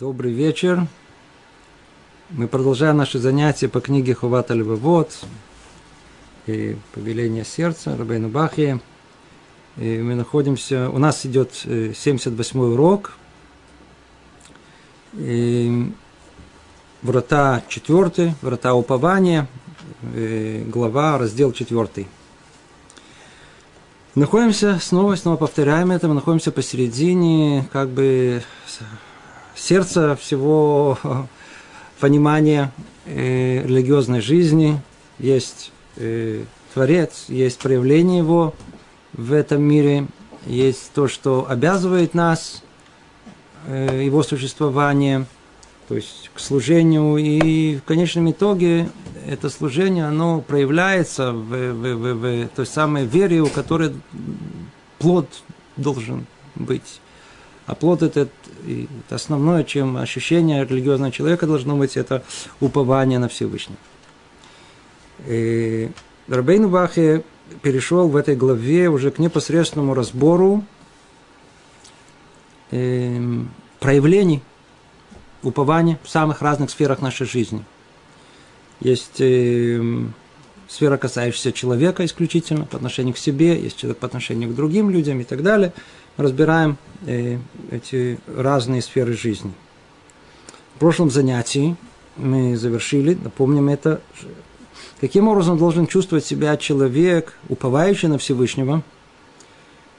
Добрый вечер. Мы продолжаем наши занятия по книге Хувата Львовод и Повеление сердца Рабейну Бахи. И мы находимся, у нас идет 78 э, урок. И врата 4, врата упования, э, глава, раздел 4. Находимся, снова снова повторяем это, мы находимся посередине, как бы сердца всего понимания э, религиозной жизни. Есть э, Творец, есть проявление его в этом мире, есть то, что обязывает нас, э, его существование, то есть к служению. И в конечном итоге это служение, оно проявляется в, в, в, в той самой вере, у которой плод должен быть. А плод этот и основное, чем ощущение религиозного человека должно быть, это упование на Всевышнего. И Рабейн Бахе перешел в этой главе уже к непосредственному разбору э, проявлений упования в самых разных сферах нашей жизни. Есть э, сфера, касающаяся человека исключительно по отношению к себе, есть человек по отношению к другим людям и так далее – разбираем э, эти разные сферы жизни. В прошлом занятии мы завершили, напомним это, каким образом должен чувствовать себя человек, уповающий на Всевышнего,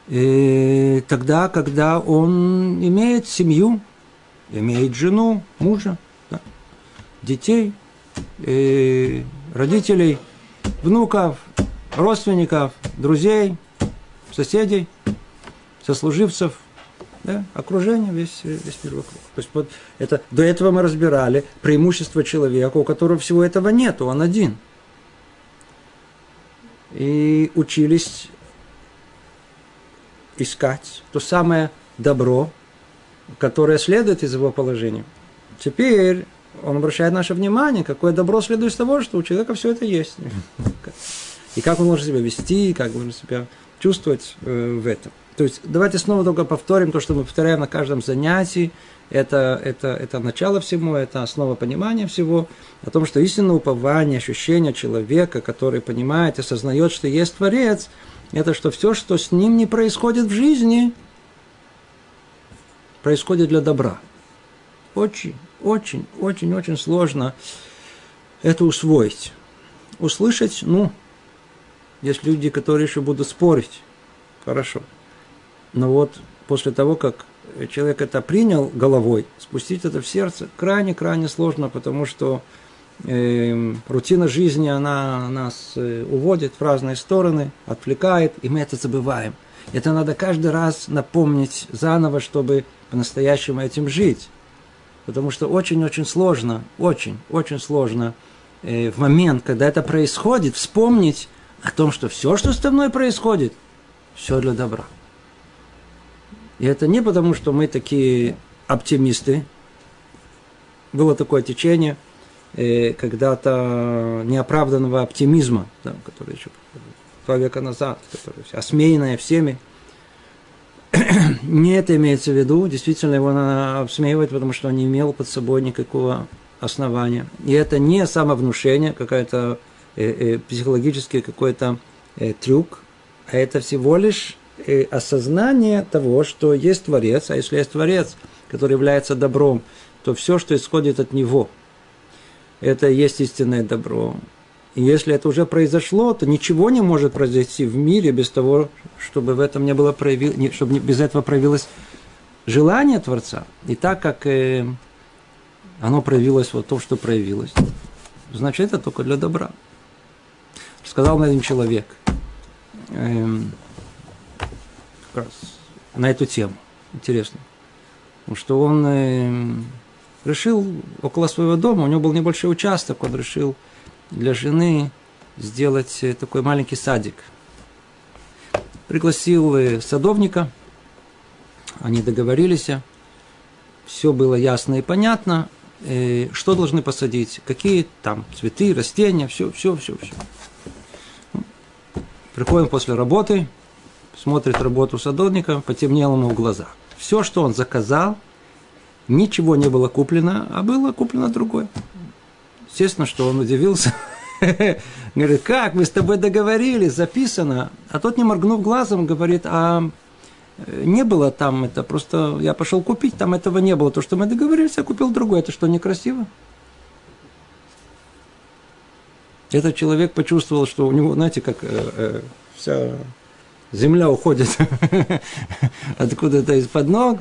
э, тогда, когда он имеет семью, имеет жену, мужа, да, детей, э, родителей, внуков, родственников, друзей, соседей – сослуживцев, да, окружение, весь, весь мир вокруг. То есть вот это, до этого мы разбирали преимущество человека, у которого всего этого нет, он один. И учились искать то самое добро, которое следует из его положения. Теперь он обращает наше внимание, какое добро следует из того, что у человека все это есть. И как он может себя вести, как он может себя чувствовать э, в этом. То есть давайте снова только повторим то, что мы повторяем на каждом занятии. Это, это, это начало всему, это основа понимания всего, о том, что истинное упование, ощущение человека, который понимает и осознает, что есть Творец, это что все, что с ним не происходит в жизни, происходит для добра. Очень, очень, очень, очень сложно это усвоить. Услышать, ну, есть люди, которые еще будут спорить. Хорошо. Но вот после того, как человек это принял головой, спустить это в сердце крайне-крайне сложно, потому что э, рутина жизни, она нас э, уводит в разные стороны, отвлекает, и мы это забываем. Это надо каждый раз напомнить заново, чтобы по-настоящему этим жить. Потому что очень-очень сложно, очень-очень сложно э, в момент, когда это происходит, вспомнить о том, что все, что со мной происходит, все для добра. И это не потому, что мы такие оптимисты. Было такое течение э, когда-то неоправданного оптимизма, да, который еще два века назад, который осмеянное всеми. не это имеется в виду, действительно его надо обсмеивать, потому что он не имел под собой никакого основания. И это не самовнушение, какая-то э, э, психологический какой-то э, трюк, а это всего лишь осознание того, что есть Творец, а если есть Творец, который является добром, то все, что исходит от Него, это есть истинное добро. И если это уже произошло, то ничего не может произойти в мире без того, чтобы в этом не было проявил, чтобы без этого проявилось желание Творца. И так как э, оно проявилось вот то, что проявилось, значит, это только для добра. Сказал на один человек, эм, как раз на эту тему. Интересно. Что он э, решил около своего дома, у него был небольшой участок, он решил для жены сделать э, такой маленький садик. Пригласил э, садовника, они договорились, все было ясно и понятно, э, что должны посадить, какие там цветы, растения, все, все, все, все. Приходим после работы, смотрит работу садовника, потемнело ему в глазах. Все, что он заказал, Ничего не было куплено, а было куплено другое. Естественно, что он удивился. Говорит, как, мы с тобой договорились, записано. А тот, не моргнув глазом, говорит, а э, не было там это, просто я пошел купить, там этого не было. То, что мы договорились, я купил другое. Это что, некрасиво? Этот человек почувствовал, что у него, знаете, как э, э, вся земля уходит откуда-то из-под ног.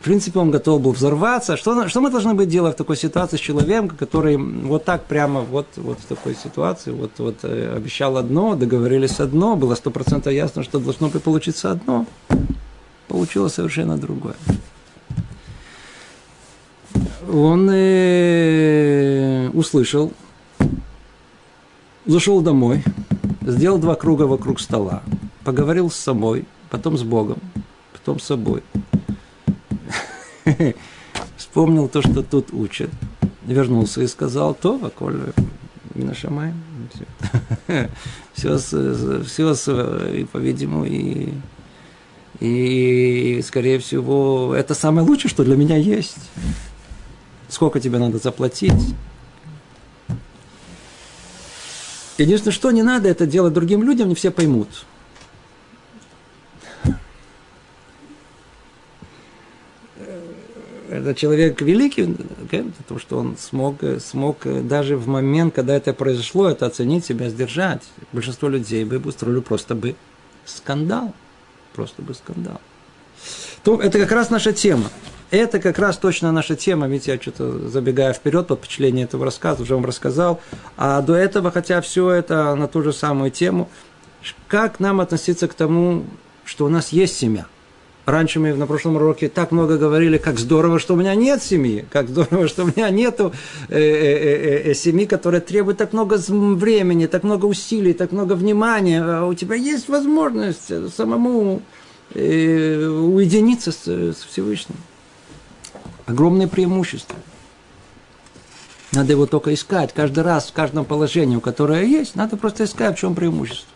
В принципе, он готов был взорваться. Что, что мы должны быть делать в такой ситуации с человеком, который вот так прямо вот, вот в такой ситуации, вот, вот э, обещал одно, договорились одно, было сто процентов ясно, что должно получиться одно, получилось совершенно другое. Он э, услышал, зашел домой, сделал два круга вокруг стола, поговорил с собой, потом с Богом, потом с собой. Вспомнил то, что тут учат. Вернулся и сказал, то, Коль, Минашамай. Все, все, все по-видимому, и, и, скорее всего, это самое лучшее, что для меня есть. Сколько тебе надо заплатить? Единственное, что не надо это делать другим людям, не все поймут. Это человек великий, потому что он смог, смог даже в момент, когда это произошло, это оценить себя, сдержать. Большинство людей бы устроили просто бы скандал. Просто бы скандал. То это как раз наша тема. Это как раз точно наша тема, ведь я что-то забегая вперед по впечатлению этого рассказа, уже вам рассказал. А до этого, хотя все это на ту же самую тему, как нам относиться к тому, что у нас есть семья? Раньше мы на прошлом уроке так много говорили, как здорово, что у меня нет семьи, как здорово, что у меня нет э, э, э, семьи, которая требует так много времени, так много усилий, так много внимания. А у тебя есть возможность самому уединиться с Всевышним огромное преимущество. Надо его только искать. Каждый раз, в каждом положении, которое есть, надо просто искать, в чем преимущество.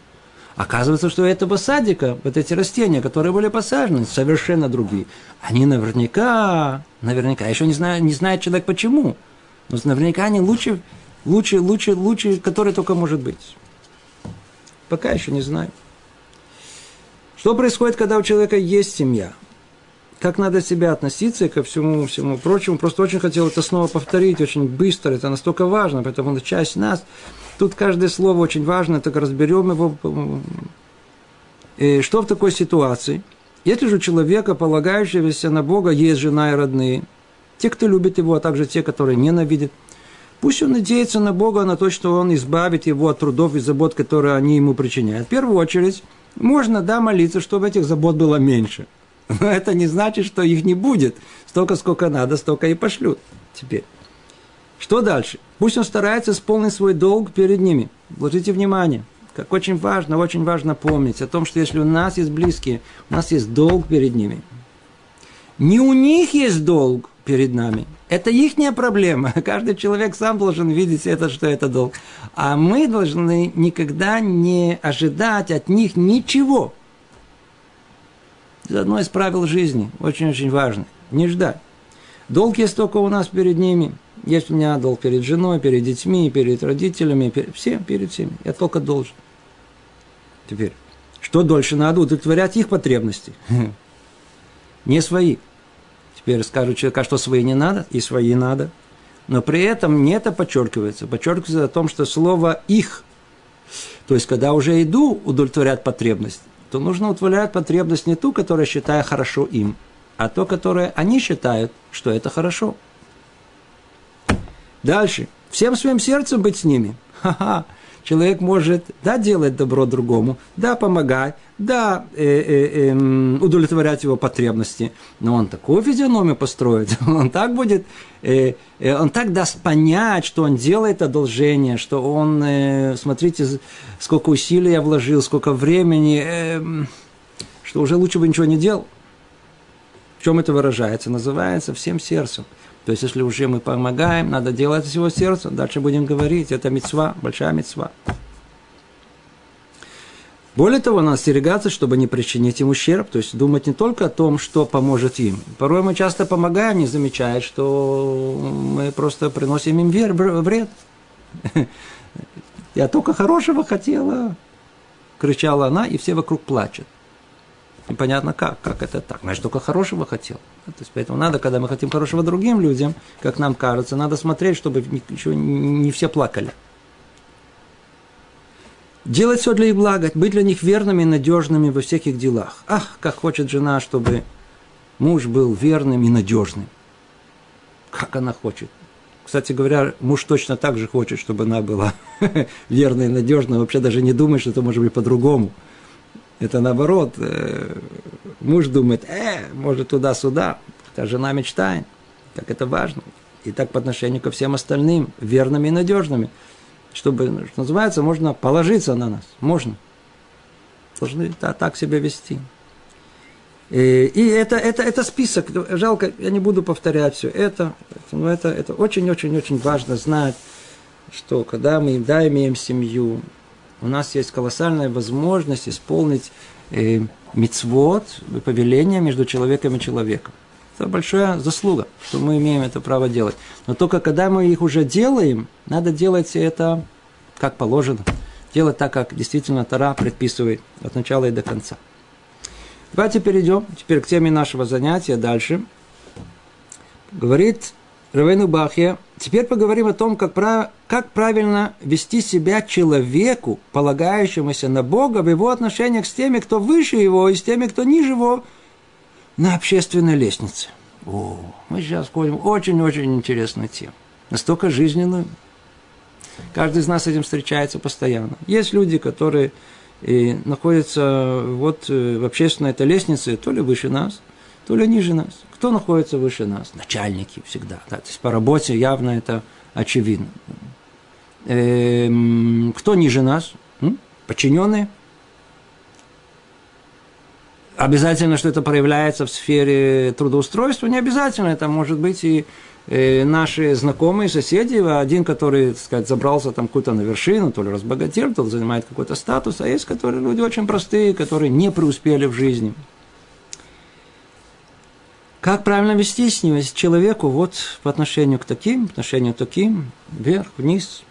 Оказывается, что у этого садика, вот эти растения, которые были посажены, совершенно другие. Они наверняка, наверняка, еще не, знаю, не знает человек почему, но наверняка они лучше, лучше, лучше, лучше, которые только может быть. Пока еще не знаю. Что происходит, когда у человека есть семья? Как надо себя относиться и ко всему, всему прочему. Просто очень хотел это снова повторить, очень быстро, это настолько важно, поэтому это часть нас. Тут каждое слово очень важно, так разберем его. И что в такой ситуации? Если же у человека, полагающегося на Бога, есть жена и родные, те, кто любит его, а также те, которые ненавидят, пусть он надеется на Бога, на то, что он избавит его от трудов и забот, которые они ему причиняют. В первую очередь, можно, да, молиться, чтобы этих забот было меньше – но это не значит, что их не будет. Столько, сколько надо, столько и пошлют теперь. Что дальше? Пусть он старается исполнить свой долг перед ними. Вложите внимание, как очень важно, очень важно помнить о том, что если у нас есть близкие, у нас есть долг перед ними. Не у них есть долг перед нами. Это их проблема. Каждый человек сам должен видеть это, что это долг. А мы должны никогда не ожидать от них ничего. Это одно из правил жизни, очень-очень важно. Не ждать. Долг есть только у нас перед ними. Есть у меня долг перед женой, перед детьми, перед родителями, перед всем, перед всеми. Я только должен. Теперь, что дольше надо удовлетворять их потребности? Не свои. Теперь скажу человеку, а что свои не надо, и свои надо. Но при этом не это подчеркивается. Подчеркивается о том, что слово «их», то есть, когда уже иду удовлетворять потребность, то нужно удовлетворять потребность не ту, которая считает хорошо им, а то, которое они считают, что это хорошо. Дальше. Всем своим сердцем быть с ними. Ха-ха. Человек может, да, делать добро другому, да, помогать, да, э, э, э, удовлетворять его потребности, но он такую физиономию построит, он так будет, э, э, он так даст понять, что он делает одолжение, что он, э, смотрите, сколько усилий я вложил, сколько времени, э, что уже лучше бы ничего не делал. В чем это выражается? Называется всем сердцем. То есть, если уже мы помогаем, надо делать из всего сердца. Дальше будем говорить, это мецва, большая мецва. Более того, надо остерегаться, чтобы не причинить им ущерб, то есть думать не только о том, что поможет им. Порой мы часто помогаем, не замечая, что мы просто приносим им вред. Я только хорошего хотела, кричала она, и все вокруг плачут. Непонятно как, как это так. Значит, только хорошего хотел. То есть, поэтому надо, когда мы хотим хорошего другим людям, как нам кажется, надо смотреть, чтобы еще не все плакали. Делать все для их блага, быть для них верными и надежными во всех их делах. Ах, как хочет жена, чтобы муж был верным и надежным. Как она хочет. Кстати говоря, муж точно так же хочет, чтобы она была верной и надежной. Вообще даже не думает, что это может быть по-другому. Это наоборот. Э, муж думает, э, может туда-сюда. Это жена мечтает. Как это важно. И так по отношению ко всем остальным, верными и надежными чтобы, что называется, можно положиться на нас. Можно. Должны так себя вести. И, и это, это, это список. Жалко, я не буду повторять все это. Но это очень-очень-очень важно знать, что когда мы да, имеем семью, у нас есть колоссальная возможность исполнить э, мицвод, повеление между человеком и человеком. Это большая заслуга, что мы имеем это право делать. Но только когда мы их уже делаем, надо делать это как положено. Делать так, как действительно Тара предписывает от начала и до конца. Давайте перейдем теперь к теме нашего занятия дальше. Говорит Равену Бахья, теперь поговорим о том, как, прав... как правильно вести себя человеку, полагающемуся на Бога в его отношениях с теми, кто выше его, и с теми, кто ниже его, на общественной лестнице. О, мы сейчас входим очень-очень интересную тему. Настолько жизненную. Каждый из нас с этим встречается постоянно. Есть люди, которые и э, находятся вот э, в общественной этой лестнице, то ли выше нас, то ли ниже нас. Кто находится выше нас? Начальники всегда. Да? То есть по работе явно это очевидно. Эм, кто ниже нас? Подчиненные. Обязательно, что это проявляется в сфере трудоустройства, не обязательно, это может быть и э, наши знакомые, соседи, один, который, так сказать, забрался там куда-то на вершину, то ли разбогател, то ли занимает какой-то статус, а есть, которые люди очень простые, которые не преуспели в жизни. Как правильно вести с ним, с человеку вот по отношению к таким, по отношению к таким, вверх, вниз.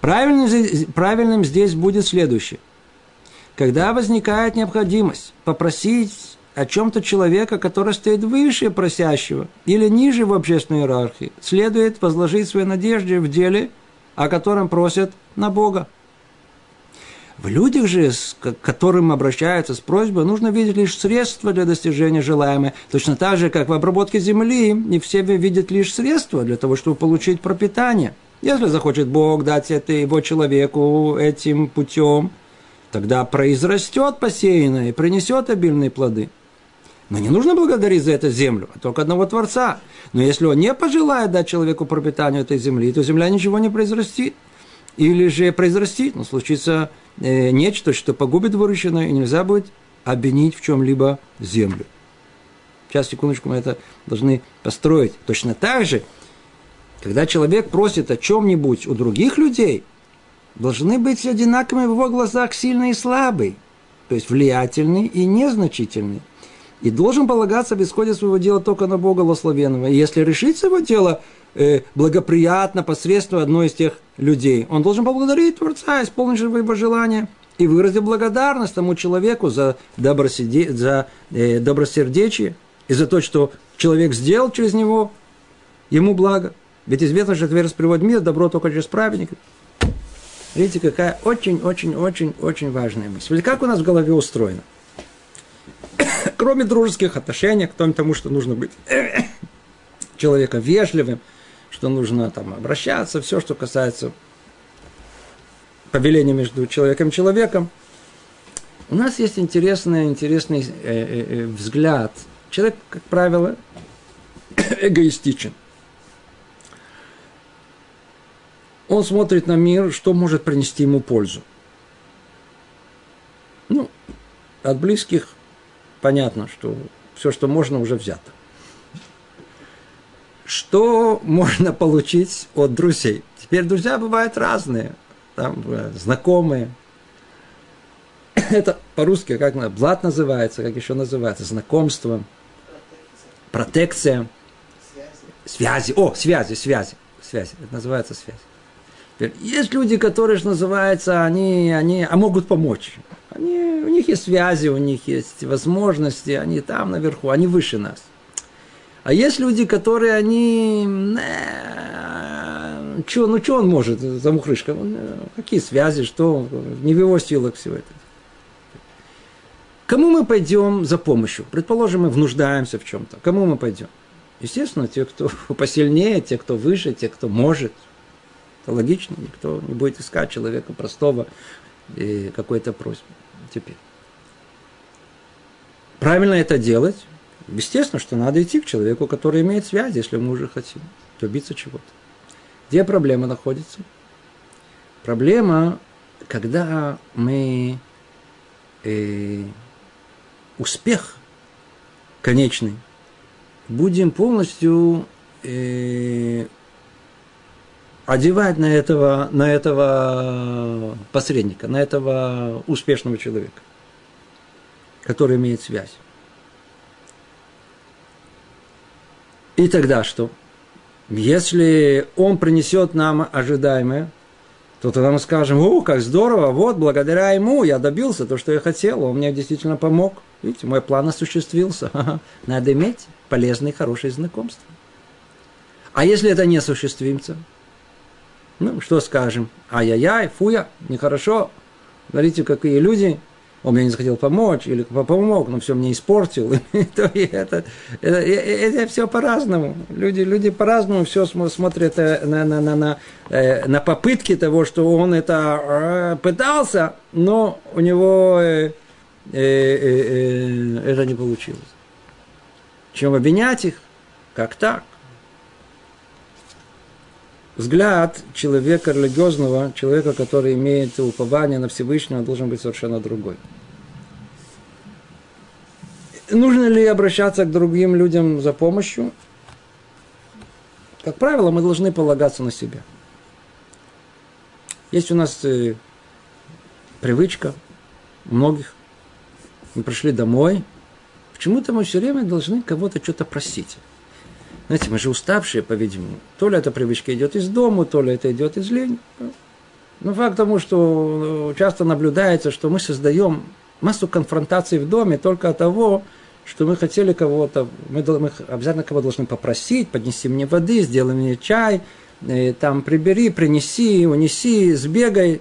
Правильным, правильным здесь будет следующее – когда возникает необходимость попросить о чем-то человека, который стоит выше просящего или ниже в общественной иерархии, следует возложить свои надежды в деле, о котором просят на Бога. В людях же, к которым обращаются с просьбой, нужно видеть лишь средства для достижения желаемого. Точно так же, как в обработке земли, не все видят лишь средства для того, чтобы получить пропитание. Если захочет Бог дать это его человеку этим путем, тогда произрастет посеянное и принесет обильные плоды. Но не нужно благодарить за это землю, а только одного Творца. Но если он не пожелает дать человеку пропитанию этой земли, то земля ничего не произрастит. Или же произрастит, но случится нечто, что погубит выращенное, и нельзя будет обвинить в чем-либо землю. Сейчас, секундочку, мы это должны построить. Точно так же, когда человек просит о чем-нибудь у других людей, должны быть одинаковыми в его глазах сильный и слабый, то есть влиятельный и незначительный. И должен полагаться в исходе своего дела только на Бога Лословенного. И если решить его дело э, благоприятно посредством одной из тех людей, он должен поблагодарить Творца, исполнить его желание и выразить благодарность тому человеку за, добросерде... за э, добросердечие и за то, что человек сделал через него ему благо. Ведь известно, что Тверь приводит мир, добро только через праведника. Видите, какая очень-очень-очень-очень важная мысль. Как у нас в голове устроено? Кроме дружеских отношений, кроме тому, что нужно быть человеком вежливым, что нужно там обращаться, все, что касается повеления между человеком и человеком. У нас есть интересный, интересный э, э, э взгляд. Человек, как правило, эгоистичен. он смотрит на мир, что может принести ему пользу. Ну, от близких понятно, что все, что можно, уже взято. Что можно получить от друзей? Теперь друзья бывают разные, там, э, знакомые. это по-русски как блат называется, как еще называется, знакомство, протекция, связи. О, связи, связи, связи. Это называется связь. Есть люди, которые, что называется, они, они а могут помочь. Они, у них есть связи, у них есть возможности, они там наверху, они выше нас. А есть люди, которые они... Чё, ну, что он может, замухрышка? Э, какие связи, что? Не в его силах все это. Кому мы пойдем за помощью? Предположим, мы внуждаемся в чем-то. Кому мы пойдем? Естественно, те, кто посильнее, те, кто выше, те, кто может. Это логично, никто не будет искать человека простого какой-то просьбы. Теперь. Правильно это делать? Естественно, что надо идти к человеку, который имеет связь, если мы уже хотим добиться чего-то. Где проблема находится? Проблема, когда мы э, успех конечный будем полностью э, одевать на этого, на этого посредника, на этого успешного человека, который имеет связь. И тогда что? Если он принесет нам ожидаемое, то тогда мы скажем, о, как здорово, вот, благодаря ему я добился то, что я хотел, он мне действительно помог. Видите, мой план осуществился. Надо иметь полезные, хорошие знакомства. А если это не осуществимся? Ну, что скажем? Ай-яй-яй, фуя, нехорошо. Смотрите, какие люди он мне не захотел помочь, или помог, но все мне испортил. это, это, это, это все по-разному. Люди, люди по-разному все смотрят э, на, на, на, на, э, на попытки того, что он это э, пытался, но у него это не получилось. Чем обвинять их? Как так? Взгляд человека религиозного, человека, который имеет упование на Всевышнего, должен быть совершенно другой. Нужно ли обращаться к другим людям за помощью? Как правило, мы должны полагаться на себя. Есть у нас э, привычка у многих. Мы пришли домой. Почему-то мы все время должны кого-то что-то просить. Знаете, мы же уставшие, по-видимому. То ли эта привычка идет из дома, то ли это идет из лени. Но факт тому, что часто наблюдается, что мы создаем массу конфронтаций в доме только от того, что мы хотели кого-то, мы, мы обязательно кого должны попросить, поднеси мне воды, сделай мне чай, э, там прибери, принеси, унеси, сбегай.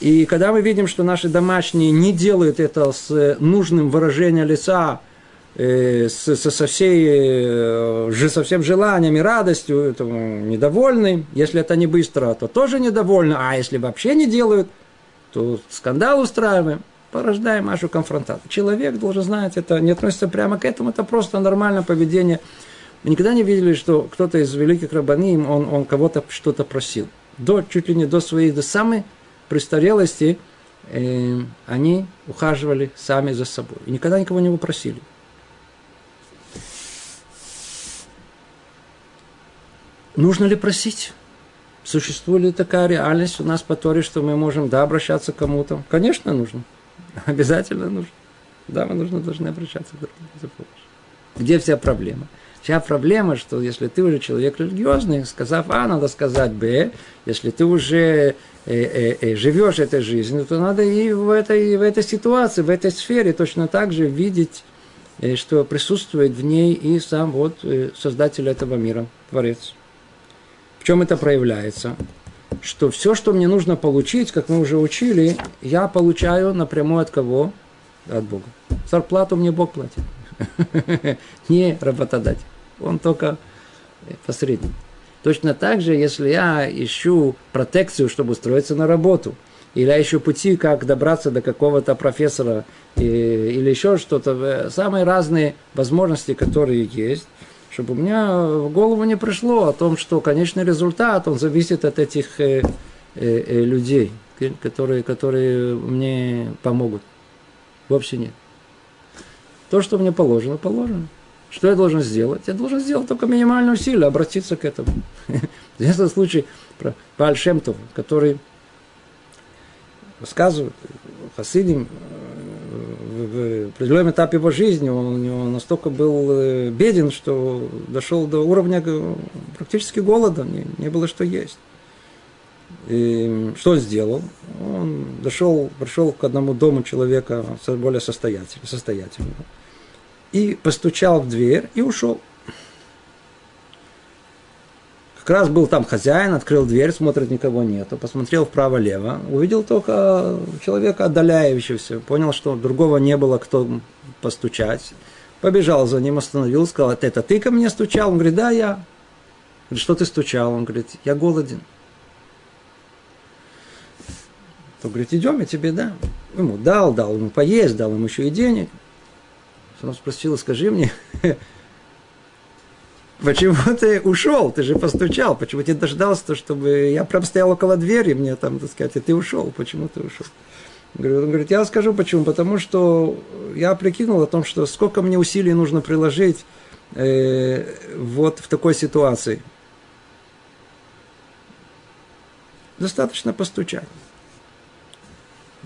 И когда мы видим, что наши домашние не делают это с нужным выражением лица, Э, со, со, всей, э, же, со всем желанием и радостью, это, недовольны. Если это не быстро, то тоже недовольны. А если вообще не делают, то скандал устраиваем, порождаем нашу конфронтацию. Человек должен знать, это не относится прямо к этому, это просто нормальное поведение. Мы никогда не видели, что кто-то из великих рабани, он, он кого-то что-то просил. До, чуть ли не до своей, до самой престарелости, э, они ухаживали сами за собой. И никогда никого не попросили. Нужно ли просить? Существует ли такая реальность у нас по Торе, что мы можем, да, обращаться к кому-то? Конечно, нужно. Обязательно нужно. Да, мы нужно, должны обращаться к другим за помощью. Где вся проблема? Вся проблема, что если ты уже человек религиозный, сказав А, надо сказать Б, если ты уже э, э, э, живешь этой жизнью, то надо и в этой, в этой ситуации, в этой сфере точно так же видеть, э, что присутствует в ней и сам вот э, создатель этого мира, Творец. В чем это проявляется? Что все, что мне нужно получить, как мы уже учили, я получаю напрямую от кого? От Бога. Зарплату мне Бог платит. Не работодатель. Он только посредник. Точно так же, если я ищу протекцию, чтобы устроиться на работу, или я ищу пути, как добраться до какого-то профессора, или еще что-то, э, самые разные возможности, которые есть – чтобы у меня в голову не пришло о том, что конечный результат, он зависит от этих э, э, э, людей, которые, которые мне помогут. Вовсе нет. То, что мне положено, положено. Что я должен сделать? Я должен сделать только минимальное усилие, обратиться к этому. Этом случае про Пааль Шемтов, который рассказывает, Хасидим в определенном этапе его жизни он, него настолько был беден, что дошел до уровня практически голода, не, не было что есть. И что он сделал? Он дошел, пришел к одному дому человека более состоятельного, состоятельного и постучал в дверь и ушел. Как раз был там хозяин, открыл дверь, смотрит, никого нету, посмотрел вправо-лево, увидел только человека отдаляющегося, понял, что другого не было, кто постучать. Побежал за ним, остановил, сказал, это ты ко мне стучал? Он говорит, да, я. Говорит, что ты стучал? Он говорит, я голоден. То говорит, идем, я тебе дам. Ему дал, дал ему поесть, дал ему еще и денег. Он спросил, скажи мне, почему ты ушел? Ты же постучал. Почему ты дождался, чтобы я прям стоял около двери, мне там, так сказать, и ты ушел. Почему ты ушел? Он говорит, я скажу почему. Потому что я прикинул о том, что сколько мне усилий нужно приложить э, вот в такой ситуации. Достаточно постучать.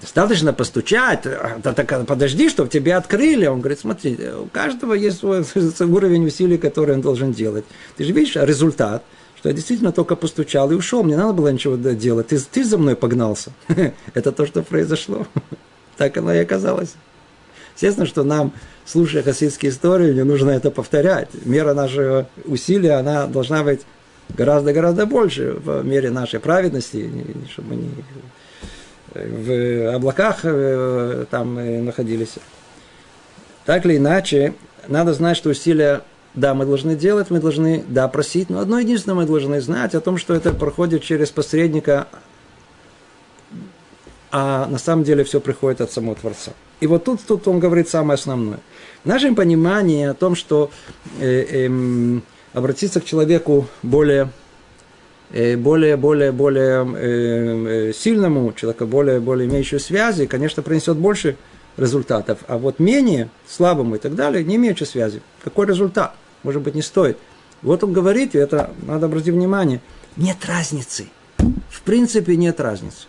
Достаточно постучать, а, так подожди, чтобы тебе открыли. Он говорит, смотри, у каждого есть свой уровень усилий, который он должен делать. Ты же видишь результат, что я действительно только постучал и ушел, мне надо было ничего делать. Ты, ты за мной погнался. Это то, что произошло. Так оно и оказалось. Естественно, что нам, слушая хасидские истории, не нужно это повторять. Мера нашего усилия, она должна быть гораздо-гораздо больше в мере нашей праведности, чтобы не в облаках э, там находились. Так или иначе, надо знать, что усилия, да, мы должны делать, мы должны, да, просить, но одно единственное мы должны знать о том, что это проходит через посредника, а на самом деле все приходит от самого Творца. И вот тут, тут он говорит самое основное. В нашем понимании о том, что э, э, обратиться к человеку более Э, более, более, более э, э, сильному человеку, более, более имеющему связи, конечно, принесет больше результатов. А вот менее слабому и так далее, не имеющему связи, какой результат? Может быть, не стоит. Вот он говорит, и это надо обратить внимание, нет разницы. В принципе, нет разницы.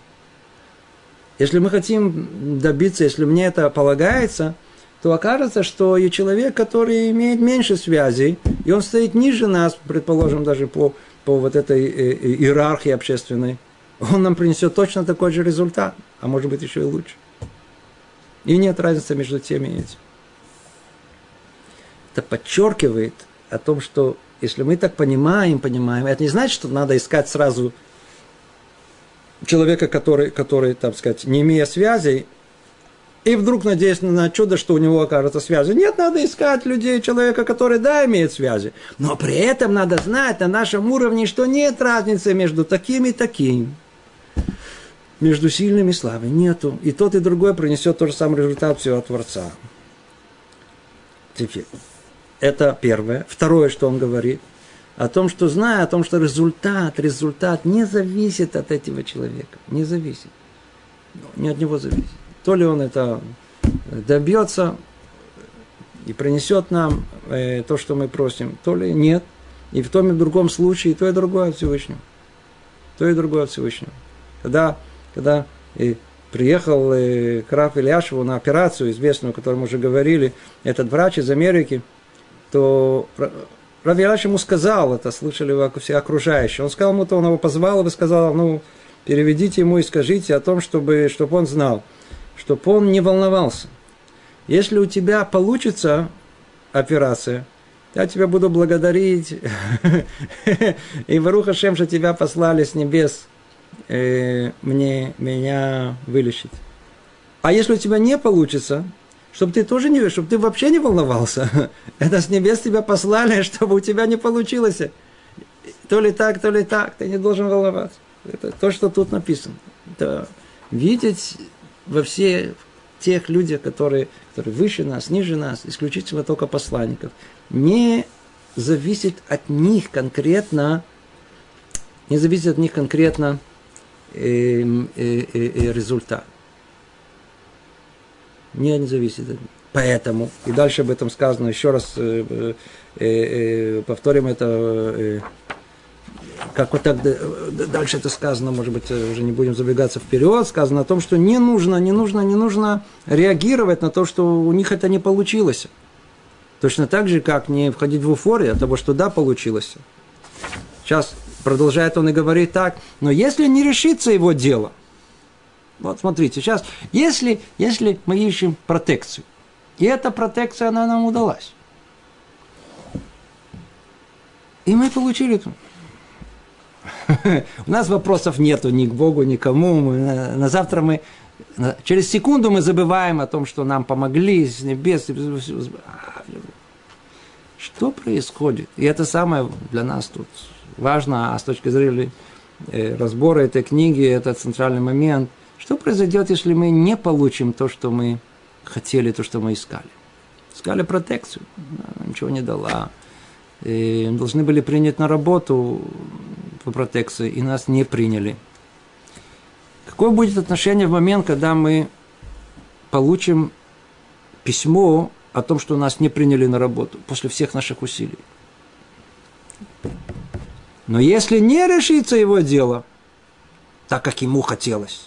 Если мы хотим добиться, если мне это полагается, то окажется, что и человек, который имеет меньше связей, и он стоит ниже нас, предположим, даже по по вот этой э, э, иерархии общественной, он нам принесет точно такой же результат, а может быть еще и лучше. И нет разницы между теми и этим. Это подчеркивает о том, что если мы так понимаем, понимаем, это не значит, что надо искать сразу человека, который, который, так сказать, не имея связей, и вдруг надеясь на чудо, что у него окажется связи. Нет, надо искать людей, человека, который, да, имеет связи. Но при этом надо знать на нашем уровне, что нет разницы между таким и таким. Между сильными и слабыми нету. И тот, и другой принесет тот же самый результат всего Творца. Теперь, это первое. Второе, что он говорит, о том, что зная о том, что результат, результат не зависит от этого человека. Не зависит. Не от него зависит. То ли он это добьется и принесет нам э, то, что мы просим, то ли нет. И в том и в другом случае то и другое от Всевышнего. То и другое от Всевышнего. Когда, когда и приехал э, Краф Ильяшеву на операцию известную, о которой мы уже говорили, этот врач из Америки, то Рав Ильяш ему сказал, это слышали все окружающие, он сказал ему, то он его позвал и сказал, ну, переведите ему и скажите о том, чтобы, чтобы он знал – чтобы он не волновался. Если у тебя получится операция, я тебя буду благодарить. И Варуха Шем, что тебя послали с небес э, мне, меня вылечить. А если у тебя не получится, чтобы ты тоже не, чтобы ты вообще не волновался. Это с небес тебя послали, чтобы у тебя не получилось. То ли так, то ли так, ты не должен волноваться. Это то, что тут написано. Это видеть во все тех людях, которые, которые выше нас, ниже нас, исключительно только посланников, не зависит от них конкретно, не зависит от них конкретно э, э, э, э, результат. Не, не зависит от них. Поэтому, и дальше об этом сказано, еще раз э, э, э, повторим это, э, как вот так дальше это сказано, может быть, уже не будем забегаться вперед, сказано о том, что не нужно, не нужно, не нужно реагировать на то, что у них это не получилось. Точно так же, как не входить в эйфорию от того, что да, получилось. Сейчас продолжает он и говорит так, но если не решится его дело, вот смотрите, сейчас, если, если мы ищем протекцию, и эта протекция, она нам удалась, и мы получили. У нас вопросов нету ни к Богу, ни к кому. Мы, на, на завтра мы через секунду мы забываем о том, что нам помогли с небес. Что происходит? И это самое для нас тут важно, а с точки зрения э, разбора этой книги, это центральный момент. Что произойдет, если мы не получим то, что мы хотели, то, что мы искали? Искали протекцию, ничего не дала и должны были принять на работу по протекции, и нас не приняли. Какое будет отношение в момент, когда мы получим письмо о том, что нас не приняли на работу после всех наших усилий? Но если не решится его дело, так как ему хотелось,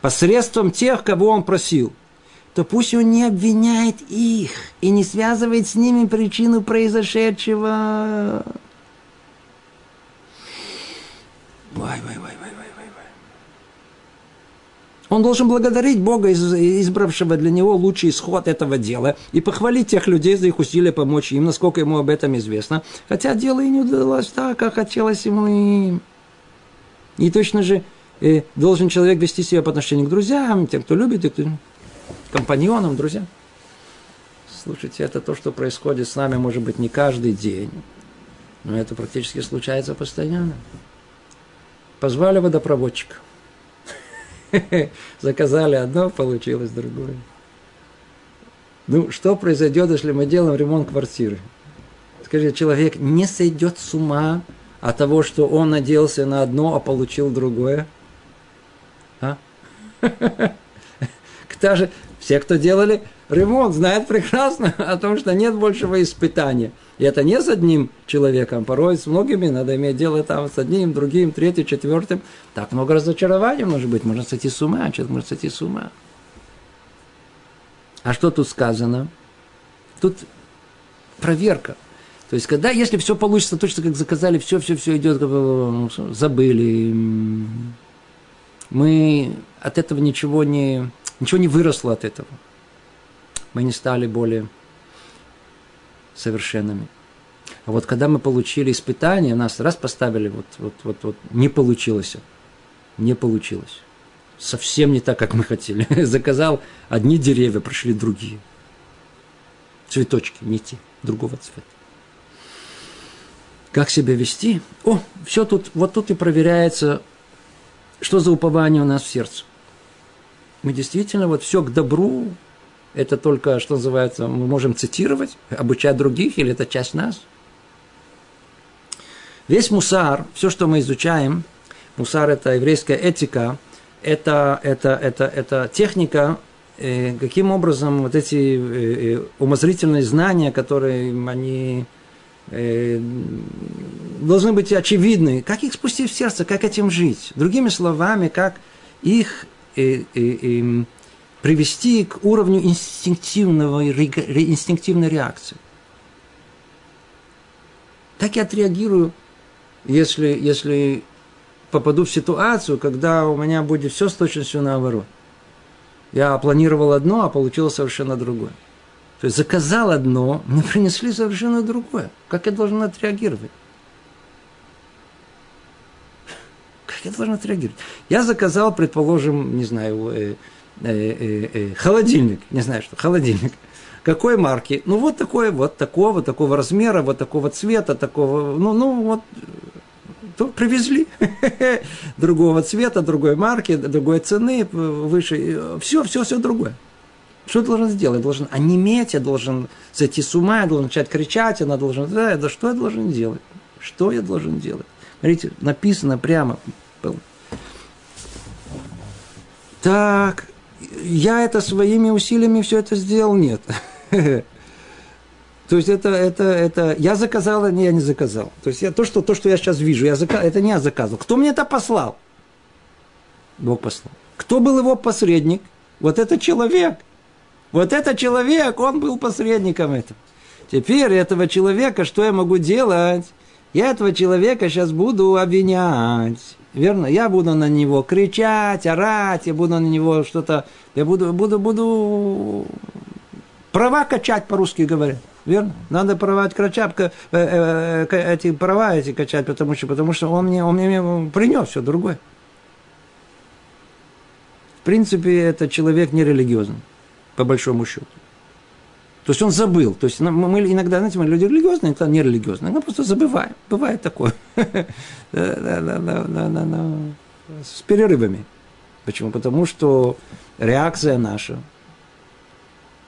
посредством тех, кого он просил – то пусть он не обвиняет их и не связывает с ними причину произошедшего. Вай, вай, вай, вай, вай, вай. Он должен благодарить Бога, избравшего для него лучший исход этого дела, и похвалить тех людей за их усилия помочь им, насколько ему об этом известно. Хотя дело и не удалось так, как хотелось ему и... И точно же э, должен человек вести себя по отношению к друзьям, тем, кто любит, и кто компаньонам, друзьям. Слушайте, это то, что происходит с нами, может быть, не каждый день, но это практически случается постоянно. Позвали водопроводчика. Заказали одно, получилось другое. Ну, что произойдет, если мы делаем ремонт квартиры? Скажи, человек не сойдет с ума от того, что он надеялся на одно, а получил другое? А? Даже все, кто делали ремонт, знают прекрасно о том, что нет большего испытания. И это не с одним человеком, порой с многими надо иметь дело там с одним, другим, третьим, четвертым. Так много разочарований может быть, можно сойти с ума, человек может сойти с ума. А что тут сказано? Тут проверка. То есть, когда, если все получится точно как заказали, все, все, все идет, забыли, мы от этого ничего не, Ничего не выросло от этого. Мы не стали более совершенными. А вот когда мы получили испытание, нас раз поставили, вот, вот, вот, вот не получилось. Не получилось. Совсем не так, как мы хотели. Заказал одни деревья, прошли другие. Цветочки не те, другого цвета. Как себя вести? О, все тут, вот тут и проверяется, что за упование у нас в сердце мы действительно вот все к добру, это только, что называется, мы можем цитировать, обучать других, или это часть нас. Весь мусар, все, что мы изучаем, мусар – это еврейская этика, это, это, это, это техника, э, каким образом вот эти э, э, умозрительные знания, которые они должны быть очевидны, как их спустить в сердце, как этим жить. Другими словами, как их и, и, и привести к уровню инстинктивного, инстинктивной реакции. Так я отреагирую, если, если попаду в ситуацию, когда у меня будет все с точностью наоборот. Я планировал одно, а получилось совершенно другое. То есть заказал одно, мне принесли совершенно другое. Как я должен отреагировать? Как я должен отреагировать? Я заказал, предположим, не знаю, э, э, э, холодильник, не знаю что, холодильник. Какой марки? Ну, вот такой, вот такого, такого размера, вот такого цвета, такого, ну, ну, вот, то привезли другого цвета, другой марки, другой цены, выше, все, все, все другое. Что я должен сделать? Я должен онеметь, я должен зайти с ума, я должен начать кричать, она должен... Да, да что я должен делать? Что я должен делать? Смотрите, написано прямо, так, я это своими усилиями все это сделал? Нет. То есть это, это, это, я заказал, а не я не заказал. То есть я, то, что, то, что я сейчас вижу, я заказ, это не я заказывал. Кто мне это послал? Бог послал. Кто был его посредник? Вот этот человек. Вот этот человек, он был посредником этого. Теперь этого человека, что я могу делать? Я этого человека сейчас буду обвинять. Верно? Я буду на него кричать, орать, я буду на него что-то... Я буду, буду, буду права качать, по-русски говоря. Верно? Надо права качать, э, э, эти права эти качать, потому что, потому что он мне, он мне принес все другое. В принципе, это человек нерелигиозный, по большому счету. То есть он забыл. То есть мы иногда, знаете, мы люди религиозные, иногда нерелигиозные. Мы просто забываем. Бывает такое. С перерывами. Почему? Потому что реакция наша.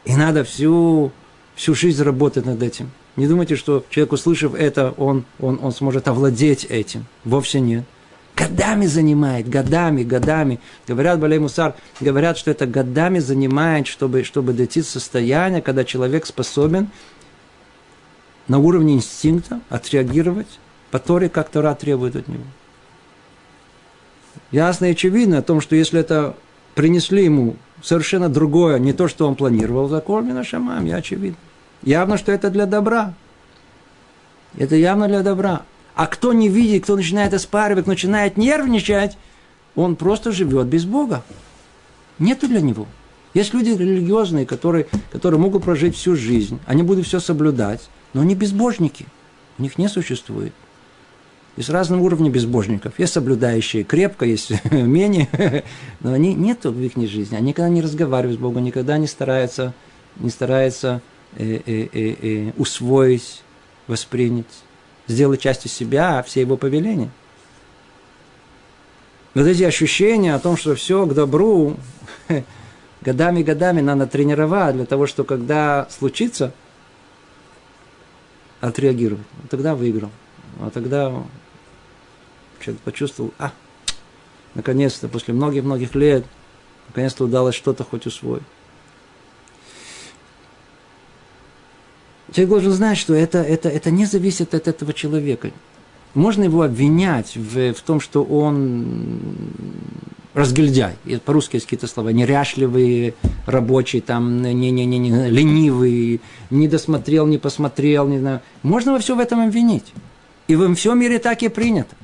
И надо всю, всю жизнь работать над этим. Не думайте, что человек, услышав это, он, он, он сможет овладеть этим. Вовсе нет годами занимает, годами, годами. Говорят, Балей Мусар, говорят, что это годами занимает, чтобы, чтобы дойти до состояния, когда человек способен на уровне инстинкта отреагировать по Торе, как Тора требует от него. Ясно и очевидно о том, что если это принесли ему совершенно другое, не то, что он планировал, закон Минашамам, я очевидно. Явно, что это для добра. Это явно для добра. А кто не видит, кто начинает оспаривать, начинает нервничать, он просто живет без Бога. Нету для него. Есть люди религиозные, которые, которые могут прожить всю жизнь, они будут все соблюдать, но они безбожники. У них не существует. Есть разные уровни безбожников. Есть соблюдающие крепко, есть менее, но они нету в их жизни. Они никогда не разговаривают с Богом, никогда не стараются, не стараются э, э, э, э, усвоить, воспринять сделать частью себя все его повеления. Вот эти ощущения о том, что все к добру, годами-годами надо тренировать для того, что когда случится, отреагировать. Тогда выиграл. А тогда человек почувствовал, а, наконец-то, после многих-многих лет, наконец-то удалось что-то хоть усвоить. Человек должен знать, что это, это, это не зависит от этого человека. Можно его обвинять в, в том, что он разгильдяй. По-русски есть какие-то слова. Неряшливый, рабочий, там, не, не, не, не, ленивый, не досмотрел, не посмотрел. Не знаю. Можно во все в этом обвинить. И во всем мире так и принято.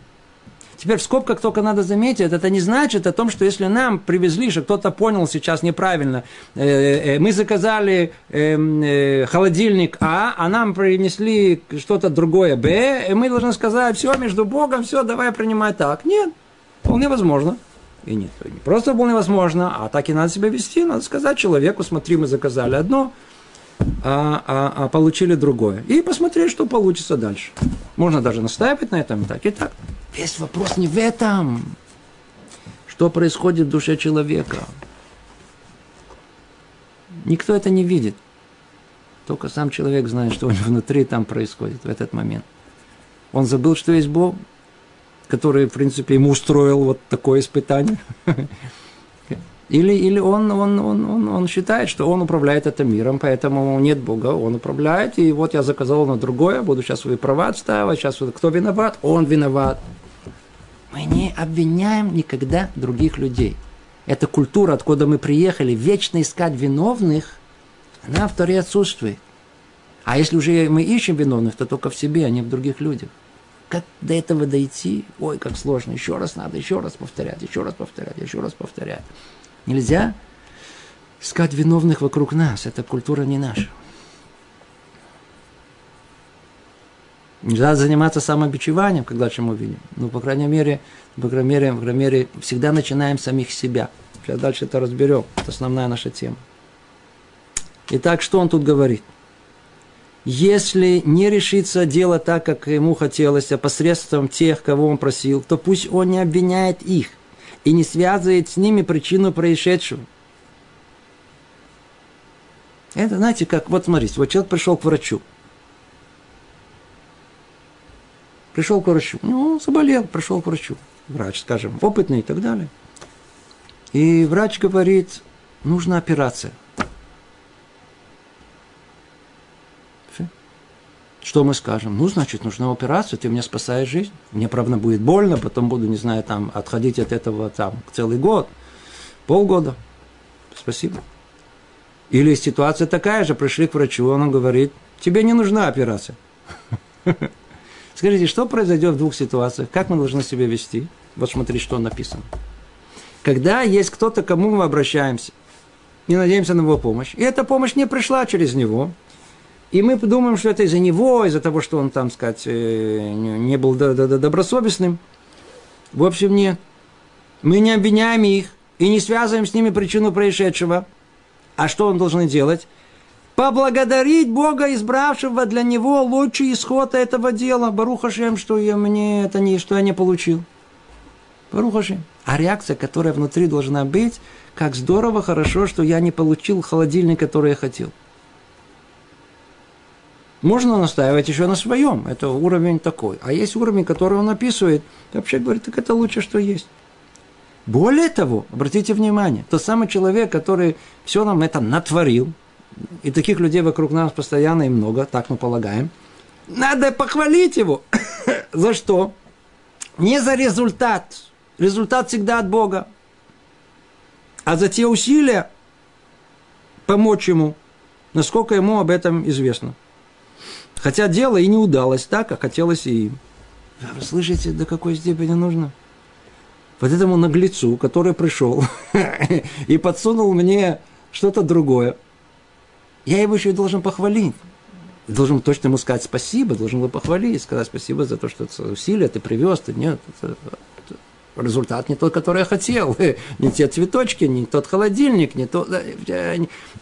Теперь в скобках только надо заметить, это не значит о том, что если нам привезли, что кто-то понял сейчас неправильно, э, э, мы заказали эм, холодильник А, а нам принесли что-то другое Б, и мы должны сказать, все, между Богом, все, давай принимать так. Нет, вполне возможно. И нет, не просто вполне возможно, а так и надо себя вести, надо сказать человеку, смотри, мы заказали одно, а, а, а получили другое. И посмотреть, что получится дальше. Можно даже настаивать на этом, так и так. Весь вопрос не в этом. Что происходит в душе человека? Никто это не видит. Только сам человек знает, что у него внутри там происходит в этот момент. Он забыл, что есть Бог, который, в принципе, ему устроил вот такое испытание. Или, или он, он, он, он, он считает, что он управляет этим миром, поэтому нет Бога, он управляет, и вот я заказал на другое, буду сейчас свои права отстаивать, сейчас кто виноват? Он виноват. Мы не обвиняем никогда других людей. Эта культура, откуда мы приехали, вечно искать виновных, она в Торе отсутствует. А если уже мы ищем виновных, то только в себе, а не в других людях. Как до этого дойти? Ой, как сложно. Еще раз надо, еще раз повторять, еще раз повторять, еще раз повторять. Нельзя искать виновных вокруг нас. Эта культура не наша. Нельзя заниматься самобичеванием, когда чем увидим. Ну, по крайней мере, по крайней мере, по крайней мере, всегда начинаем самих себя. Сейчас дальше это разберем. Это основная наша тема. Итак, что он тут говорит? Если не решится дело так, как ему хотелось, а посредством тех, кого он просил, то пусть он не обвиняет их – и не связывает с ними причину происшедшего. Это, знаете, как, вот смотрите, вот человек пришел к врачу. Пришел к врачу, ну, заболел, пришел к врачу. Врач, скажем, опытный и так далее. И врач говорит, нужна операция. что мы скажем? Ну, значит, нужна операция, ты мне спасаешь жизнь. Мне, правда, будет больно, потом буду, не знаю, там, отходить от этого там целый год, полгода. Спасибо. Или ситуация такая же, пришли к врачу, он говорит, тебе не нужна операция. Скажите, что произойдет в двух ситуациях? Как мы должны себя вести? Вот смотри, что написано. Когда есть кто-то, к кому мы обращаемся, и надеемся на его помощь, и эта помощь не пришла через него, и мы думаем, что это из-за него, из-за того, что он, там, сказать, э, не был добросовестным. В общем, нет. Мы не обвиняем их и не связываем с ними причину происшедшего. А что он должен делать? Поблагодарить Бога, избравшего для него лучший исход этого дела. Барухашем, что я мне это не, что я не получил. Барухашем. А реакция, которая внутри должна быть, как здорово, хорошо, что я не получил холодильник, который я хотел. Можно настаивать еще на своем. Это уровень такой. А есть уровень, который он описывает. И вообще говорит, так это лучше, что есть. Более того, обратите внимание, тот самый человек, который все нам это натворил, и таких людей вокруг нас постоянно и много, так мы полагаем, надо похвалить его. за что? Не за результат. Результат всегда от Бога. А за те усилия помочь ему, насколько ему об этом известно. Хотя дело и не удалось так, как хотелось и им. Вы слышите, до какой степени нужно? Вот этому наглецу, который пришел и подсунул мне что-то другое, я его еще и должен похвалить. Должен точно ему сказать спасибо, должен его похвалить, сказать спасибо за то, что усилия ты привез, ты нет, это, это результат не тот, который я хотел, не те цветочки, не тот холодильник, не, то,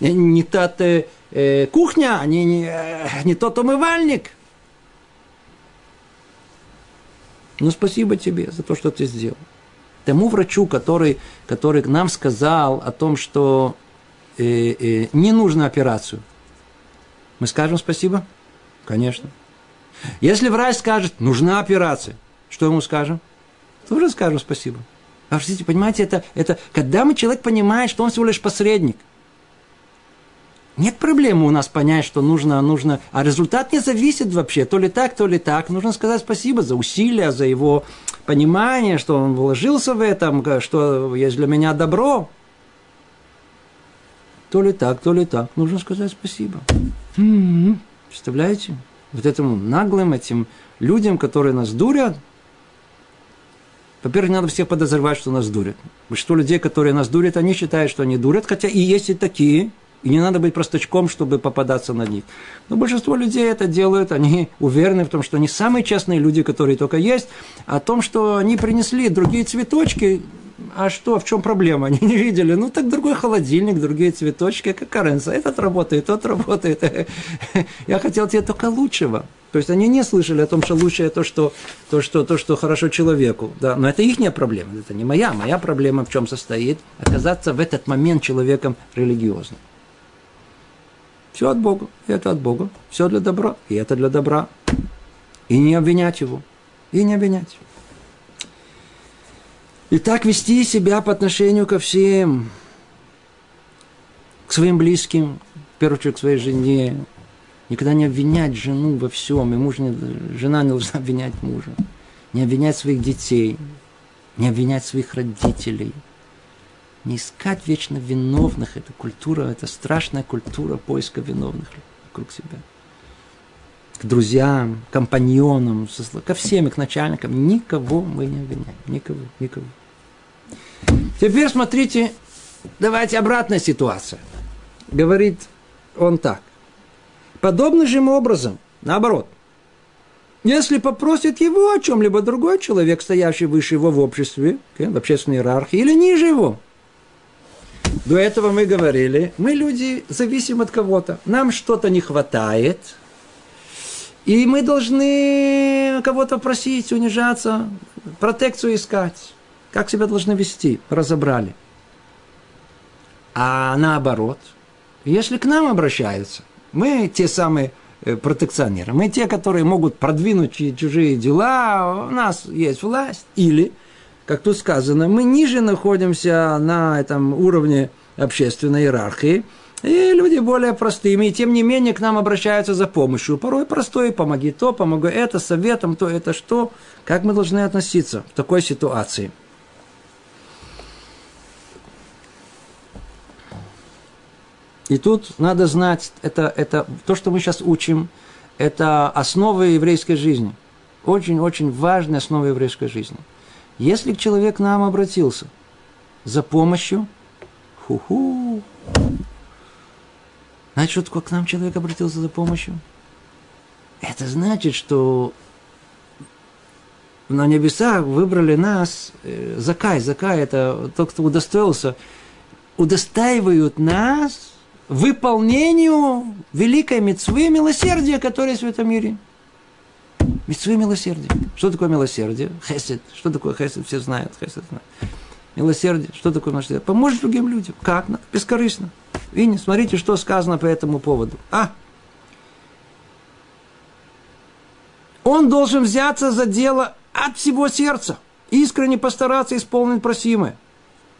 не, не тот э, кухня, не, не, э, не тот умывальник. Ну, спасибо тебе за то, что ты сделал. Тому врачу, который, который нам сказал о том, что э, э, не нужно операцию, мы скажем спасибо? Конечно. Если врач скажет, нужна операция, что ему скажем? Тоже скажем спасибо. А понимаете, это, это когда мы человек понимает, что он всего лишь посредник – нет проблемы у нас понять, что нужно, нужно, а результат не зависит вообще, то ли так, то ли так. Нужно сказать спасибо за усилия, за его понимание, что он вложился в этом, что есть для меня добро. То ли так, то ли так. Нужно сказать спасибо. Представляете? Вот этим наглым, этим людям, которые нас дурят, во-первых, надо всех подозревать, что нас дурят. Большинство людей, которые нас дурят, они считают, что они дурят, хотя и есть и такие – и не надо быть простачком, чтобы попадаться на них. Но большинство людей это делают, они уверены в том, что они самые честные люди, которые только есть, о том, что они принесли другие цветочки, а что, в чем проблема? Они не видели. Ну, так другой холодильник, другие цветочки, как Аренса. Этот работает, тот работает. Я хотел тебе только лучшего. То есть они не слышали о том, что лучшее то, что, то, что, то, что хорошо человеку. Да? Но это их проблема, это не моя. Моя проблема в чем состоит? Оказаться в этот момент человеком религиозным. Все от Бога, и это от Бога. Все для добра, и это для добра. И не обвинять его, и не обвинять. И так вести себя по отношению ко всем, к своим близким, в первую очередь к своей жене. Никогда не обвинять жену во всем, и муж не, жена не должна обвинять мужа. Не обвинять своих детей, не обвинять своих родителей – не искать вечно виновных. Это культура, это страшная культура поиска виновных вокруг себя. К друзьям, компаньонам, ко всем, к начальникам. Никого мы не обвиняем. Никого, никого. Теперь смотрите, давайте обратная ситуация. Говорит он так. Подобным же образом, наоборот, если попросит его о чем-либо другой человек, стоящий выше его в обществе, в общественной иерархии, или ниже его, до этого мы говорили, мы люди зависим от кого-то. Нам что-то не хватает, и мы должны кого-то просить, унижаться, протекцию искать. Как себя должны вести? Разобрали. А наоборот, если к нам обращаются, мы те самые э, протекционеры, мы те, которые могут продвинуть чужие дела, у нас есть власть, или – как тут сказано, мы ниже находимся на этом уровне общественной иерархии, И люди более простыми, и тем не менее к нам обращаются за помощью. Порой простой, помоги то, помоги это, советом то, это что. Как мы должны относиться в такой ситуации? И тут надо знать, это, это то, что мы сейчас учим, это основы еврейской жизни. Очень-очень важная основа еврейской жизни. Если человек к нам обратился за помощью, ху-ху, Значит, к нам человек обратился за помощью? Это значит, что на небесах выбрали нас, э, Закай, Закай, это тот, кто удостоился, удостаивают нас выполнению великой мецвы милосердия, которое есть в этом мире. Мецвы милосердия. Что такое милосердие? Хесед. Что такое хесед? Все знают. Хесед знают. Милосердие. Что такое милосердие? Поможет другим людям. Как? Бескорыстно. И не смотрите, что сказано по этому поводу. А, он должен взяться за дело от всего сердца, искренне постараться исполнить просимое.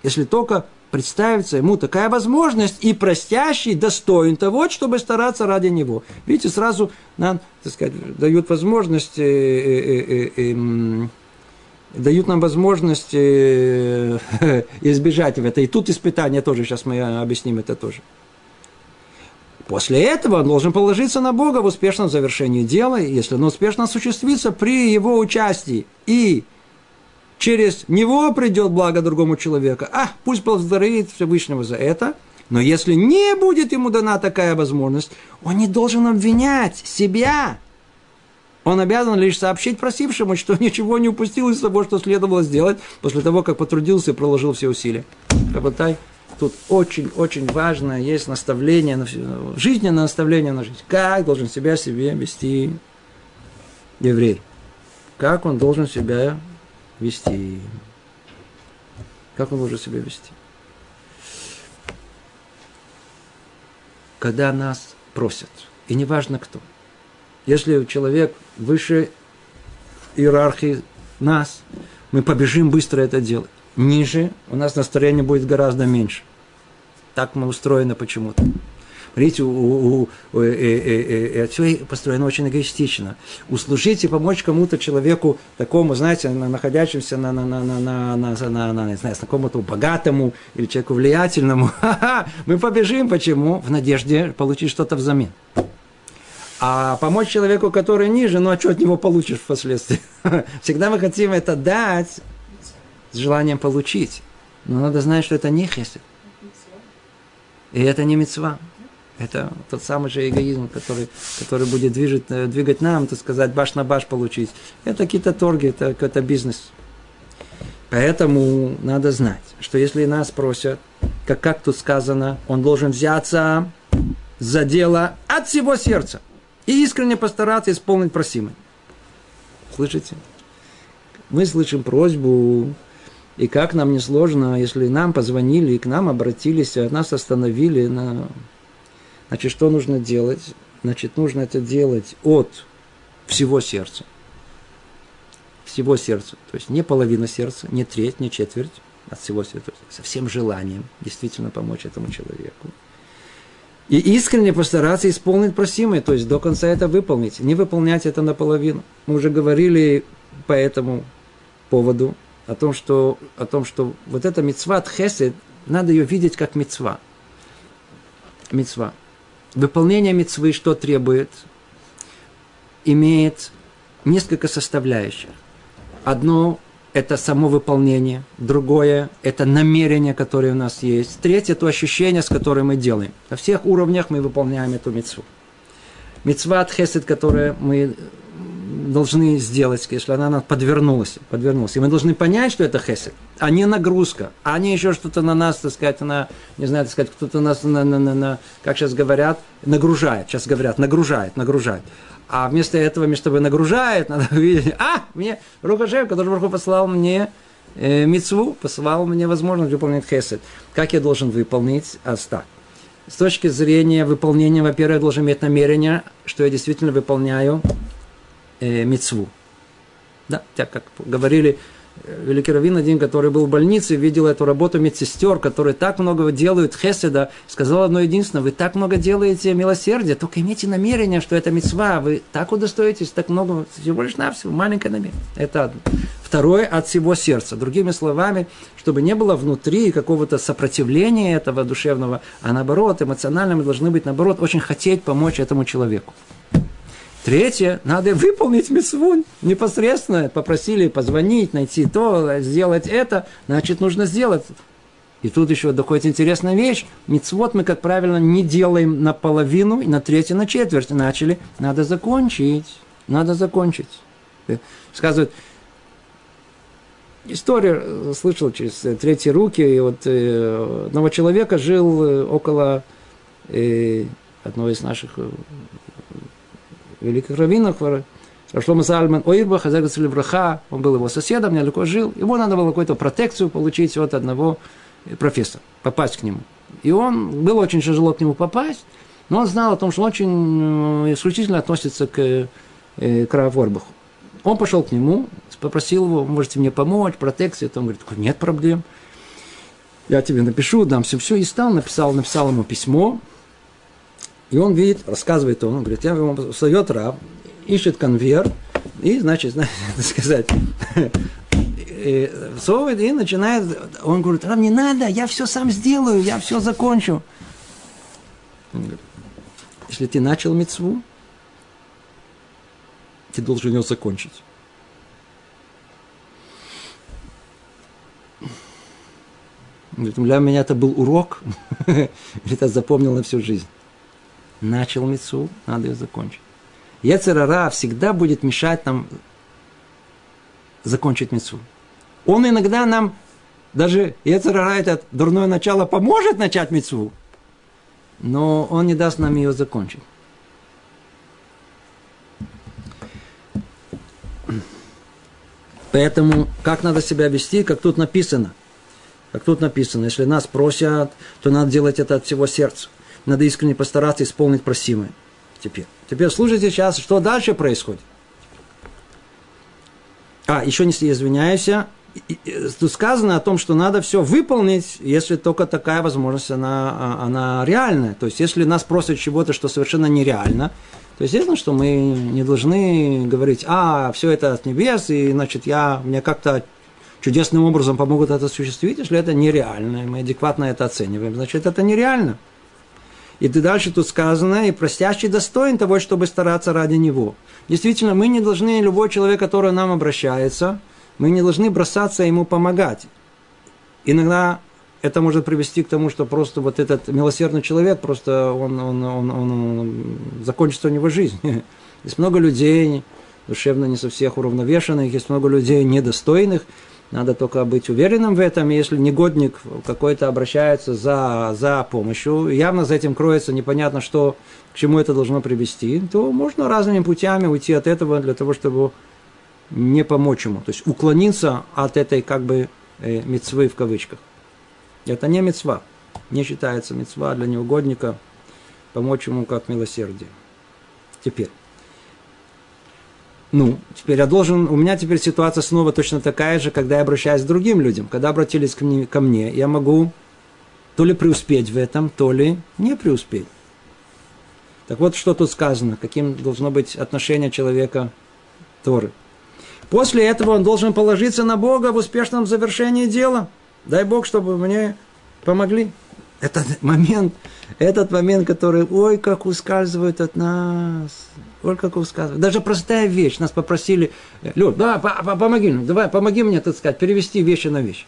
Если только представится ему такая возможность, и простящий достоин того, чтобы стараться ради него. Видите, сразу нам, так сказать, дают возможность э, э, э, э, дают нам возможность э, избежать это. И тут испытание тоже, сейчас мы объясним это тоже. После этого он должен положиться на Бога в успешном завершении дела, если оно успешно осуществится при его участии. И через него придет благо другому человеку. А, пусть благодарит Всевышнего за это. Но если не будет ему дана такая возможность, он не должен обвинять себя он обязан лишь сообщить просившему, что ничего не упустил из того, что следовало сделать, после того, как потрудился и проложил все усилия. Работай, тут очень-очень важно есть наставление, жизненное наставление на жизнь. Как должен себя себе вести еврей? Как он должен себя вести? Как он должен себя вести? Когда нас просят, и неважно кто – если человек выше иерархии нас, мы побежим быстро это делать. Ниже у нас настроение будет гораздо меньше. Так мы устроены почему-то. Видите, у, у, у, э, э, э, все построено очень эгоистично. Услужить и помочь кому-то, человеку такому, знаете, находящемуся на, на, на, на, на, на, на, на не знаю, какому-то богатому или человеку влиятельному, мы побежим. Почему? В надежде получить что-то взамен. А помочь человеку, который ниже, ну а что от него получишь впоследствии? Всегда мы хотим это дать с желанием получить. Но надо знать, что это не хесед. И это не мецва. Это тот самый же эгоизм, который, который будет движет, э, двигать нам, так сказать, баш на баш получить. Это какие-то торги, это какой-то бизнес. Поэтому надо знать, что если нас просят, как, как тут сказано, он должен взяться за дело от всего сердца и искренне постараться исполнить просимое. Слышите? Мы слышим просьбу, и как нам не сложно, если нам позвонили, и к нам обратились, а нас остановили, на... значит, что нужно делать? Значит, нужно это делать от всего сердца. Всего сердца. То есть не половина сердца, не треть, не четверть, от всего сердца. Со всем желанием действительно помочь этому человеку. И искренне постараться исполнить просимое, то есть до конца это выполнить, не выполнять это наполовину. Мы уже говорили по этому поводу о том, что, о том, что вот эта мецва хесед, надо ее видеть как мецва. Мецва. Выполнение мецвы что требует? Имеет несколько составляющих. Одно это само выполнение, другое – это намерение, которое у нас есть, третье – это ощущение, с которым мы делаем. На всех уровнях мы выполняем эту мецву. Мецва от хесед, которую мы должны сделать, если она нам подвернулась, подвернулась. И мы должны понять, что это хесед, а не нагрузка, а не еще что-то на нас, так сказать, на, не знаю, так сказать, кто-то нас, на, на, на, на, как сейчас говорят, нагружает. Сейчас говорят, нагружает, нагружает. А вместо этого, вместо того, нагружает, надо видеть, а, мне Рухашев, который Бог послал мне э, мецву, послал мне возможность выполнить хесед. Как я должен выполнить? А так. С точки зрения выполнения, во-первых, я должен иметь намерение, что я действительно выполняю э, мецву. Да, так как говорили, великий раввин один, который был в больнице, видел эту работу медсестер, которые так много делают хеседа, сказал одно единственное, вы так много делаете милосердия, только имейте намерение, что это мецва, вы так удостоитесь, так много, всего лишь навсего, маленькое намерение. Это одно. Второе, от всего сердца. Другими словами, чтобы не было внутри какого-то сопротивления этого душевного, а наоборот, эмоционально мы должны быть, наоборот, очень хотеть помочь этому человеку. Третье, надо выполнить митцву непосредственно. Попросили позвонить, найти то, сделать это, значит, нужно сделать. И тут еще доходит интересная вещь. Мицвод мы, как правило, не делаем наполовину, и на третью, на четверть начали. Надо закончить. Надо закончить. Сказывают, история слышал через третьи руки, и вот э, одного человека жил э, около э, одного из наших э, великих раввинов, Рашлома Сальман Ойрба, Хазар Браха, он был его соседом, недалеко жил. Ему надо было какую-то протекцию получить от одного профессора, попасть к нему. И он, было очень тяжело к нему попасть, но он знал о том, что он очень э, исключительно относится к, э, к Раворбаху. Он пошел к нему, попросил его, можете мне помочь, протекцию. Он говорит, нет проблем. Я тебе напишу, дам все, все. И стал, написал, написал ему письмо, и он видит, рассказывает он, говорит, я ему встает раб, ищет конверт, и, значит, знаете, сказать, всовывает и начинает, он говорит, раб, не надо, я все сам сделаю, я все закончу. Он говорит, если ты начал мецву, ты должен ее закончить. Для меня это был урок, это запомнил на всю жизнь начал мецу, надо ее закончить. Ецерара всегда будет мешать нам закончить мецу. Он иногда нам, даже Ецерара, это дурное начало, поможет начать мецу, но он не даст нам ее закончить. Поэтому как надо себя вести, как тут написано. Как тут написано, если нас просят, то надо делать это от всего сердца надо искренне постараться исполнить просимое. Теперь. Теперь слушайте сейчас, что дальше происходит. А, еще не извиняюсь, тут сказано о том, что надо все выполнить, если только такая возможность, она, а, она реальная. То есть, если нас просят чего-то, что совершенно нереально, то естественно, что мы не должны говорить, а, все это от небес, и, значит, я, мне как-то чудесным образом помогут это осуществить, если это нереально, мы адекватно это оцениваем, значит, это нереально. И дальше тут сказано, и простящий достоин того, чтобы стараться ради него. Действительно, мы не должны, любой человек, который нам обращается, мы не должны бросаться ему помогать. Иногда это может привести к тому, что просто вот этот милосердный человек, просто он, он, он, он, он закончится у него жизнь. Есть много людей, душевно не со всех уравновешенных, есть много людей недостойных, надо только быть уверенным в этом. Если негодник какой-то обращается за, за помощью, явно за этим кроется непонятно, что, к чему это должно привести, то можно разными путями уйти от этого для того, чтобы не помочь ему. То есть уклониться от этой как бы э, мецвы в кавычках. Это не мецва. Не считается мецва для неугодника помочь ему как милосердие. Теперь. Ну, теперь я должен, у меня теперь ситуация снова точно такая же, когда я обращаюсь к другим людям. Когда обратились ко мне, ко мне я могу то ли преуспеть в этом, то ли не преуспеть. Так вот, что тут сказано, каким должно быть отношение человека Торы. После этого он должен положиться на Бога в успешном завершении дела. Дай Бог, чтобы мне помогли. Этот момент, этот момент, который, ой, как ускальзывает от нас. Ой, как ускальзывает. Даже простая вещь. Нас попросили, Люд, да, помоги, давай, помоги мне, так сказать, перевести вещи на вещи.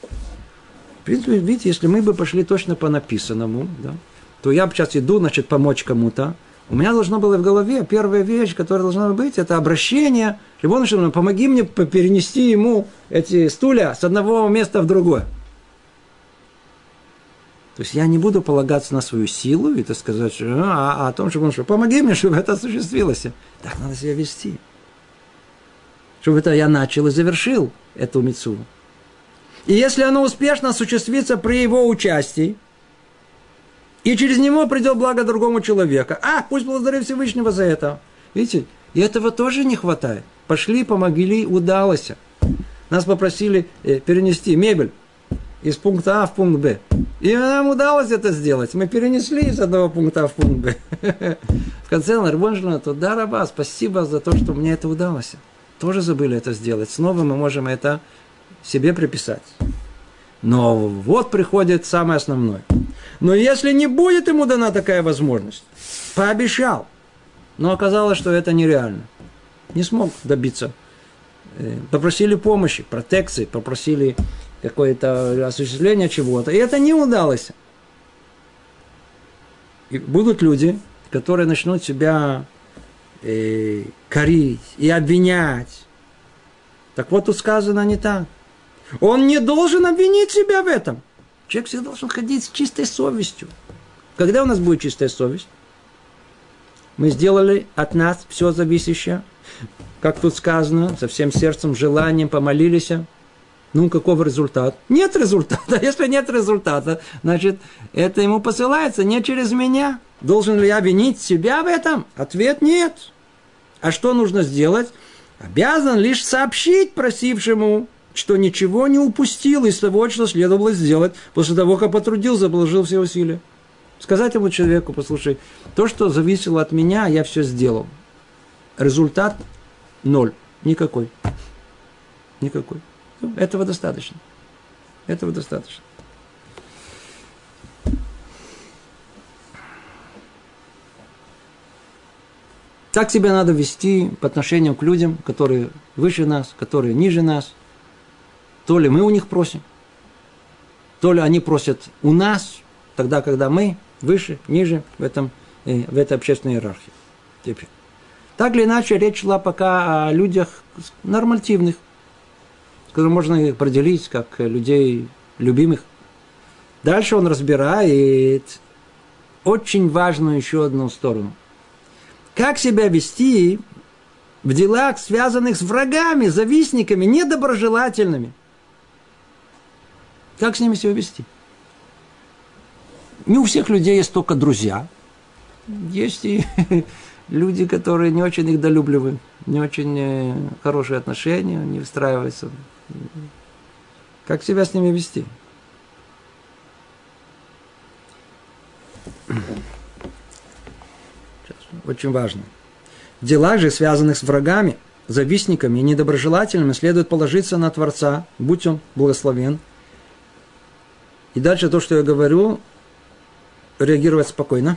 В принципе, видите, если мы бы пошли точно по написанному, да, то я сейчас иду, значит, помочь кому-то, у меня должно было в голове первая вещь, которая должна быть, это обращение. Рибон помоги мне перенести ему эти стулья с одного места в другое. То есть я не буду полагаться на свою силу и так сказать, что, а, а о том, чтобы он что, помоги мне, чтобы это осуществилось. Так надо себя вести. Чтобы это я начал и завершил эту мецу. И если оно успешно осуществится при его участии, и через него придет благо другому человеку, а, пусть благодарит Всевышнего за это. Видите, и этого тоже не хватает. Пошли, помогли, удалось. Нас попросили э, перенести мебель из пункта А в пункт Б. И нам удалось это сделать. Мы перенесли из одного пункта в пункт Б. В конце Нарбонжина, то да, раба, спасибо за то, что мне это удалось. Тоже забыли это сделать. Снова мы можем это себе приписать. Но вот приходит самое основное. Но если не будет ему дана такая возможность, пообещал, но оказалось, что это нереально. Не смог добиться. Э, попросили помощи, протекции, попросили какое-то осуществление чего-то, и это не удалось. И будут люди, которые начнут себя э, корить и обвинять. Так вот тут сказано не так. Он не должен обвинить себя в этом. Человек всегда должен ходить с чистой совестью. Когда у нас будет чистая совесть? Мы сделали от нас все зависящее. Как тут сказано, со всем сердцем, желанием помолились. Ну, каков результат? Нет результата. Если нет результата, значит, это ему посылается не через меня. Должен ли я винить себя в этом? Ответ нет. А что нужно сделать? Обязан лишь сообщить просившему, что ничего не упустил из того, что следовало сделать после того, как потрудился, положил все усилия. Сказать ему человеку, послушай, то, что зависело от меня, я все сделал. Результат ноль. Никакой. Никакой. Этого достаточно. Этого достаточно. Так себя надо вести по отношению к людям, которые выше нас, которые ниже нас. То ли мы у них просим, то ли они просят у нас, тогда, когда мы выше, ниже в, этом, э, в этой общественной иерархии. Теперь. Так или иначе, речь шла пока о людях нормативных, которые можно их определить как людей любимых. Дальше он разбирает очень важную еще одну сторону. Как себя вести в делах, связанных с врагами, завистниками, недоброжелательными. Как с ними себя вести? Не у всех людей есть только друзья. Есть и люди, которые не очень их долюбливают, не очень э, хорошие отношения, не выстраиваются. Как себя с ними вести? Очень важно. В делах же, связанных с врагами, завистниками и недоброжелателями, следует положиться на Творца, будь он благословен. И дальше то, что я говорю, реагировать спокойно,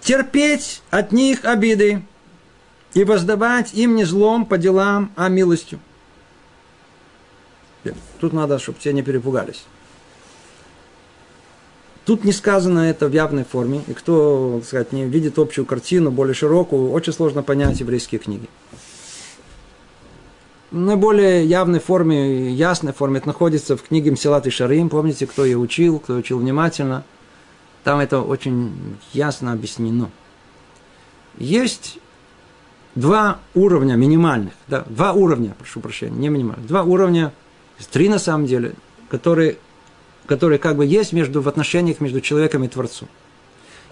терпеть от них обиды и воздавать им не злом по делам, а милостью. Тут надо, чтобы все не перепугались. Тут не сказано это в явной форме, и кто, так сказать, не видит общую картину, более широкую, очень сложно понять еврейские книги. В наиболее явной форме, ясной форме это находится в книге Мсилат и Шарим. Помните, кто ее учил, кто учил внимательно – там это очень ясно объяснено. Есть два уровня минимальных, да, два уровня, прошу прощения, не минимальных, два уровня, три на самом деле, которые, которые как бы есть между, в отношениях между человеком и Творцом.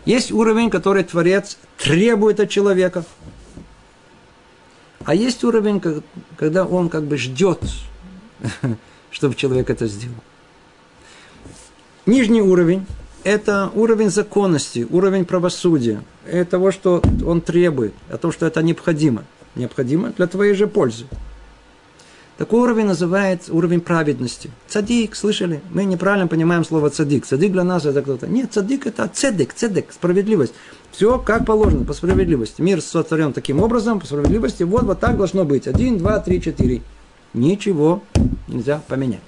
Есть уровень, который Творец требует от человека, а есть уровень, когда он как бы ждет, чтобы человек это сделал. Нижний уровень это уровень законности, уровень правосудия, это того, что он требует, о том, что это необходимо. Необходимо для твоей же пользы. Такой уровень называется уровень праведности. Цадик, слышали? Мы неправильно понимаем слово цадик. Цадик для нас это кто-то. Нет, цадик это цедек, цедек, справедливость. Все как положено, по справедливости. Мир сотворен таким образом, по справедливости. Вот, вот так должно быть. Один, два, три, четыре. Ничего нельзя поменять.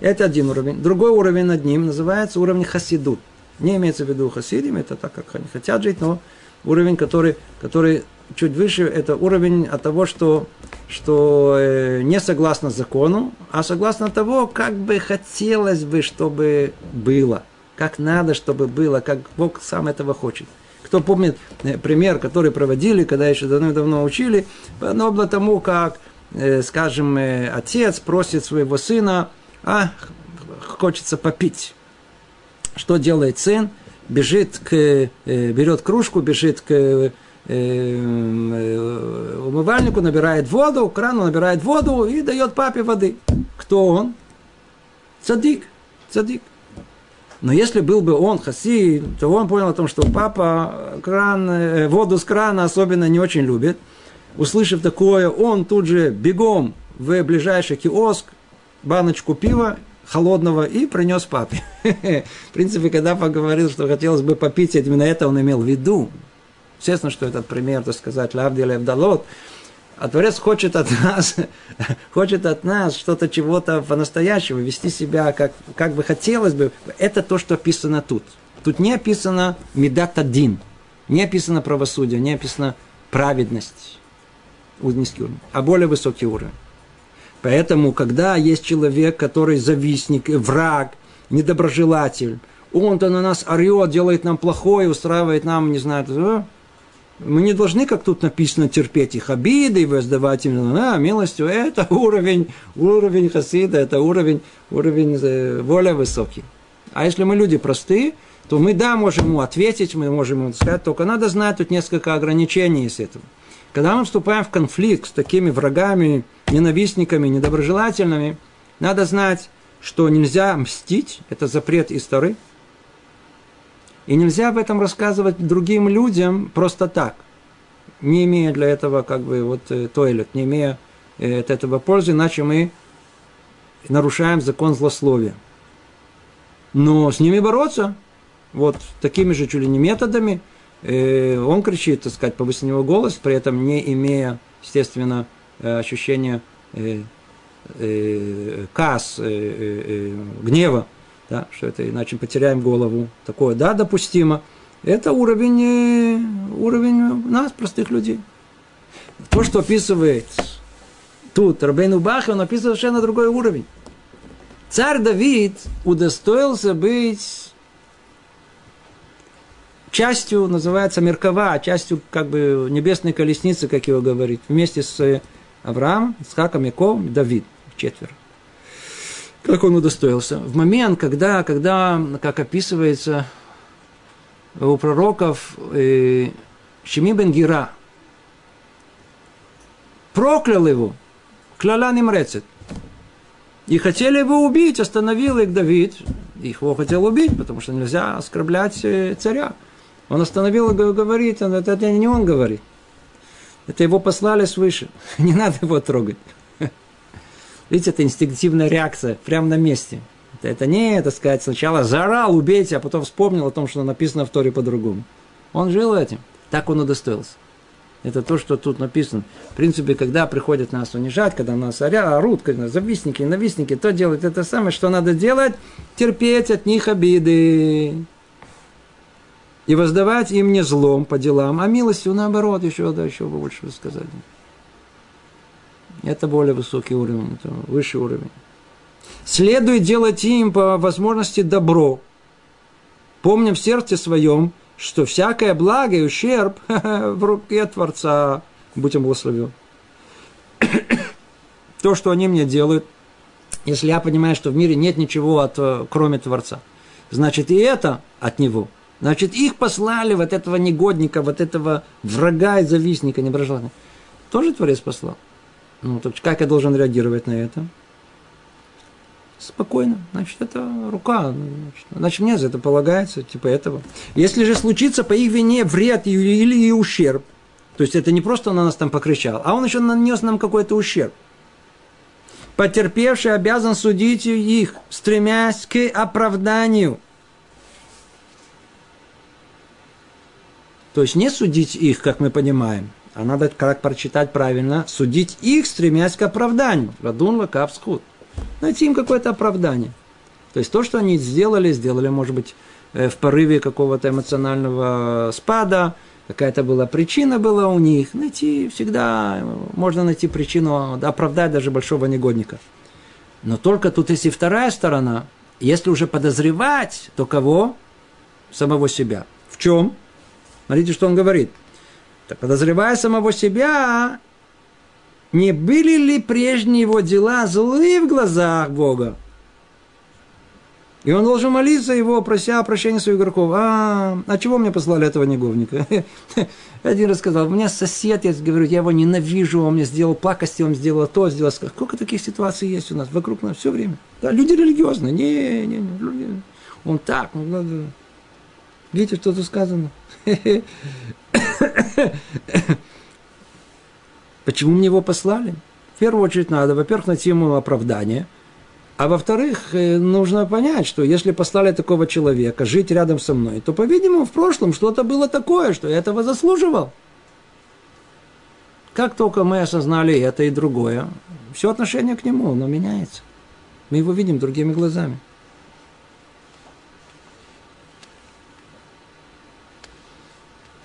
Это один уровень. Другой уровень над ним называется уровень хасидут. Не имеется в виду хасидим, это так, как они хотят жить, но уровень, который, который чуть выше, это уровень от того, что, что э, не согласно закону, а согласно того, как бы хотелось бы, чтобы было, как надо, чтобы было, как Бог сам этого хочет. Кто помнит э, пример, который проводили, когда еще давно-давно учили, подобно тому, как, э, скажем, отец просит своего сына а хочется попить. Что делает сын? Бежит к, берет кружку, бежит к, умывальнику, набирает воду, крану набирает воду и дает папе воды. Кто он? Цадик. Цадик. Но если был бы он хаси, то он понял о том, что папа кран, э, воду с крана особенно не очень любит. Услышав такое, он тут же бегом в ближайший киоск, баночку пива холодного и принес папе. В принципе, когда поговорил, что хотелось бы попить, именно это он имел в виду. Естественно, что этот пример, так сказать, Лавдил Эвдалот, а Творец хочет от нас, хочет от нас что-то, чего-то по-настоящему, вести себя, как, как бы хотелось бы. Это то, что описано тут. Тут не описано медатадин, не описано правосудие, не описано праведность, низкий уровень, а более высокий уровень. Поэтому, когда есть человек, который завистник, враг, недоброжелатель, он-то на нас орет, делает нам плохое, устраивает нам, не знаю, мы не должны, как тут написано, терпеть их обиды и воздавать им а, милостью. Это уровень, уровень хасида, это уровень, уровень э, более высокий. А если мы люди простые, то мы, да, можем ему ответить, мы можем ему сказать, только надо знать тут несколько ограничений из этого. Когда мы вступаем в конфликт с такими врагами, ненавистниками, недоброжелательными, надо знать, что нельзя мстить, это запрет истории, и нельзя об этом рассказывать другим людям просто так, не имея для этого как бы вот э, тойлет, не имея э, от этого пользы, иначе мы нарушаем закон злословия. Но с ними бороться, вот такими же чуть ли не методами, э, он кричит, так сказать, повысил него голос, при этом не имея, естественно, ощущения касс, гнева, да, что это иначе потеряем голову. Такое, да, допустимо. Это уровень, э, уровень нас, простых людей. То, что описывает тут Рабейну Бах, он описывает совершенно другой уровень. Царь Давид удостоился быть частью, называется, Меркова, частью как бы небесной колесницы, как его говорит, вместе с Авраамом, с Хаком, Яковом, Давид, четверо как он удостоился. В момент, когда, когда как описывается у пророков э, Шими бен Гира, проклял его, кляла Нимрецет. И хотели его убить, остановил их Давид. Их его хотел убить, потому что нельзя оскорблять э, царя. Он остановил и говорит, это не он говорит. Это его послали свыше. Не надо его трогать. Видите, это инстинктивная реакция прямо на месте. Это, это не, так сказать, сначала заорал, убейте, а потом вспомнил о том, что написано в Торе по-другому. Он жил этим. Так он удостоился. Это то, что тут написано. В принципе, когда приходят нас унижать, когда нас орут, когда завистники, ненавистники, то делают это самое, что надо делать, терпеть от них обиды. И воздавать им не злом по делам, а милостью наоборот, еще, да, еще больше сказать. Это более высокий уровень, это высший уровень. Следует делать им по возможности добро. Помним в сердце своем, что всякое благо и ущерб в руке Творца, будь им благословен. То, что они мне делают, если я понимаю, что в мире нет ничего, от, э, кроме Творца, значит и это от Него. Значит, их послали, вот этого негодника, вот этого врага и завистника, неброжелательного. Тоже Творец послал. Ну, так как я должен реагировать на это? Спокойно. Значит, это рука. Значит, мне за это полагается, типа этого. Если же случится по их вине вред или ущерб, то есть это не просто он на нас там покричал, а он еще нанес нам какой-то ущерб. Потерпевший обязан судить их, стремясь к оправданию. То есть не судить их, как мы понимаем, а надо, как прочитать правильно, судить их, стремясь к оправданию. Радун лакав схуд. Найти им какое-то оправдание. То есть то, что они сделали, сделали, может быть, э, в порыве какого-то эмоционального спада, какая-то была причина была у них. Найти всегда, можно найти причину, оправдать даже большого негодника. Но только тут есть и вторая сторона. Если уже подозревать, то кого? Самого себя. В чем? Смотрите, что он говорит – подозревая самого себя, не были ли прежние его дела злые в глазах Бога? И он должен молиться его, прося прощения своих игроков. А, а чего мне послали этого неговника? Один раз сказал, у меня сосед, я говорю, я его ненавижу, он мне сделал пакости, он сделал то, сделал... Сколько таких ситуаций есть у нас вокруг нас все время? Да, люди религиозные. Не, не, не, люди. Он так, он надо... Видите, что тут сказано? Почему мне его послали? В первую очередь надо, во-первых, найти ему оправдание – а во-вторых, э, нужно понять, что если послали такого человека жить рядом со мной, то, по-видимому, в прошлом что-то было такое, что я этого заслуживал. Как только мы осознали это и другое, все отношение к нему, оно меняется. Мы его видим другими глазами.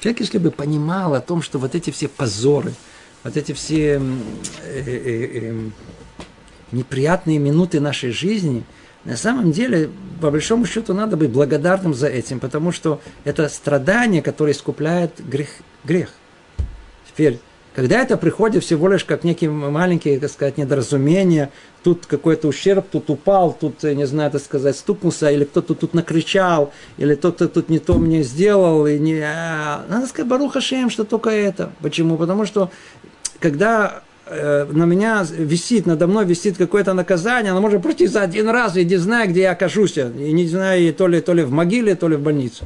Человек, если бы понимал о том, что вот эти все позоры, вот эти все э, э, э, неприятные минуты нашей жизни, на самом деле, по большому счету, надо быть благодарным за этим, потому что это страдание, которое искупляет грех. грех. Теперь, когда это приходит всего лишь как некие маленькие, так сказать, недоразумения, тут какой-то ущерб, тут упал, тут, не знаю, так сказать, стукнулся, или кто-то тут накричал, или кто-то тут не то мне сделал, и не... А, надо сказать, Баруха Шем, что только это. Почему? Потому что когда Э, на меня висит, надо мной висит какое-то наказание, оно может пройти за один раз, и не знаю, где я окажусь, и не знаю, то ли, то ли в могиле, то ли в больнице.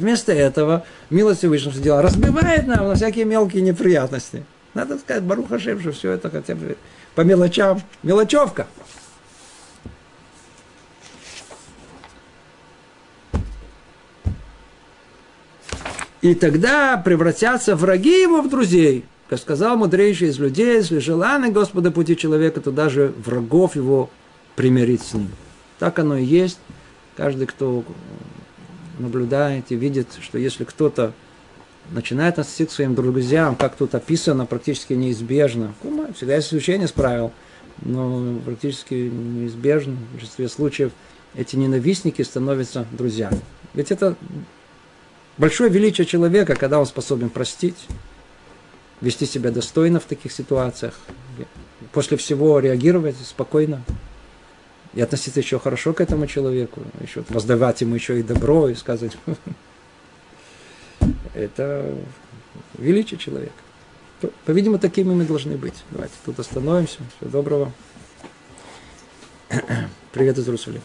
Вместо этого милость Всевышнего сделала, разбивает нам на всякие мелкие неприятности. Надо сказать, Баруха Шем, что все это хотя бы по мелочам. Мелочевка. И тогда превратятся враги его в друзей. Как сказал мудрейший из людей, если желание Господа пути человека, то даже врагов его примирить с ним. Так оно и есть. Каждый, кто наблюдает и видит, что если кто-то начинает относиться к своим друзьям, как тут описано, практически неизбежно. Всегда есть исключение с правил, но практически неизбежно в большинстве случаев эти ненавистники становятся друзьями. Ведь это большое величие человека, когда он способен простить, вести себя достойно в таких ситуациях, после всего реагировать спокойно и относиться еще хорошо к этому человеку, еще воздавать ему еще и добро и сказать, это величие человека. По-видимому, такими мы должны быть. Давайте тут остановимся. Всего доброго. Привет из Иерусалима.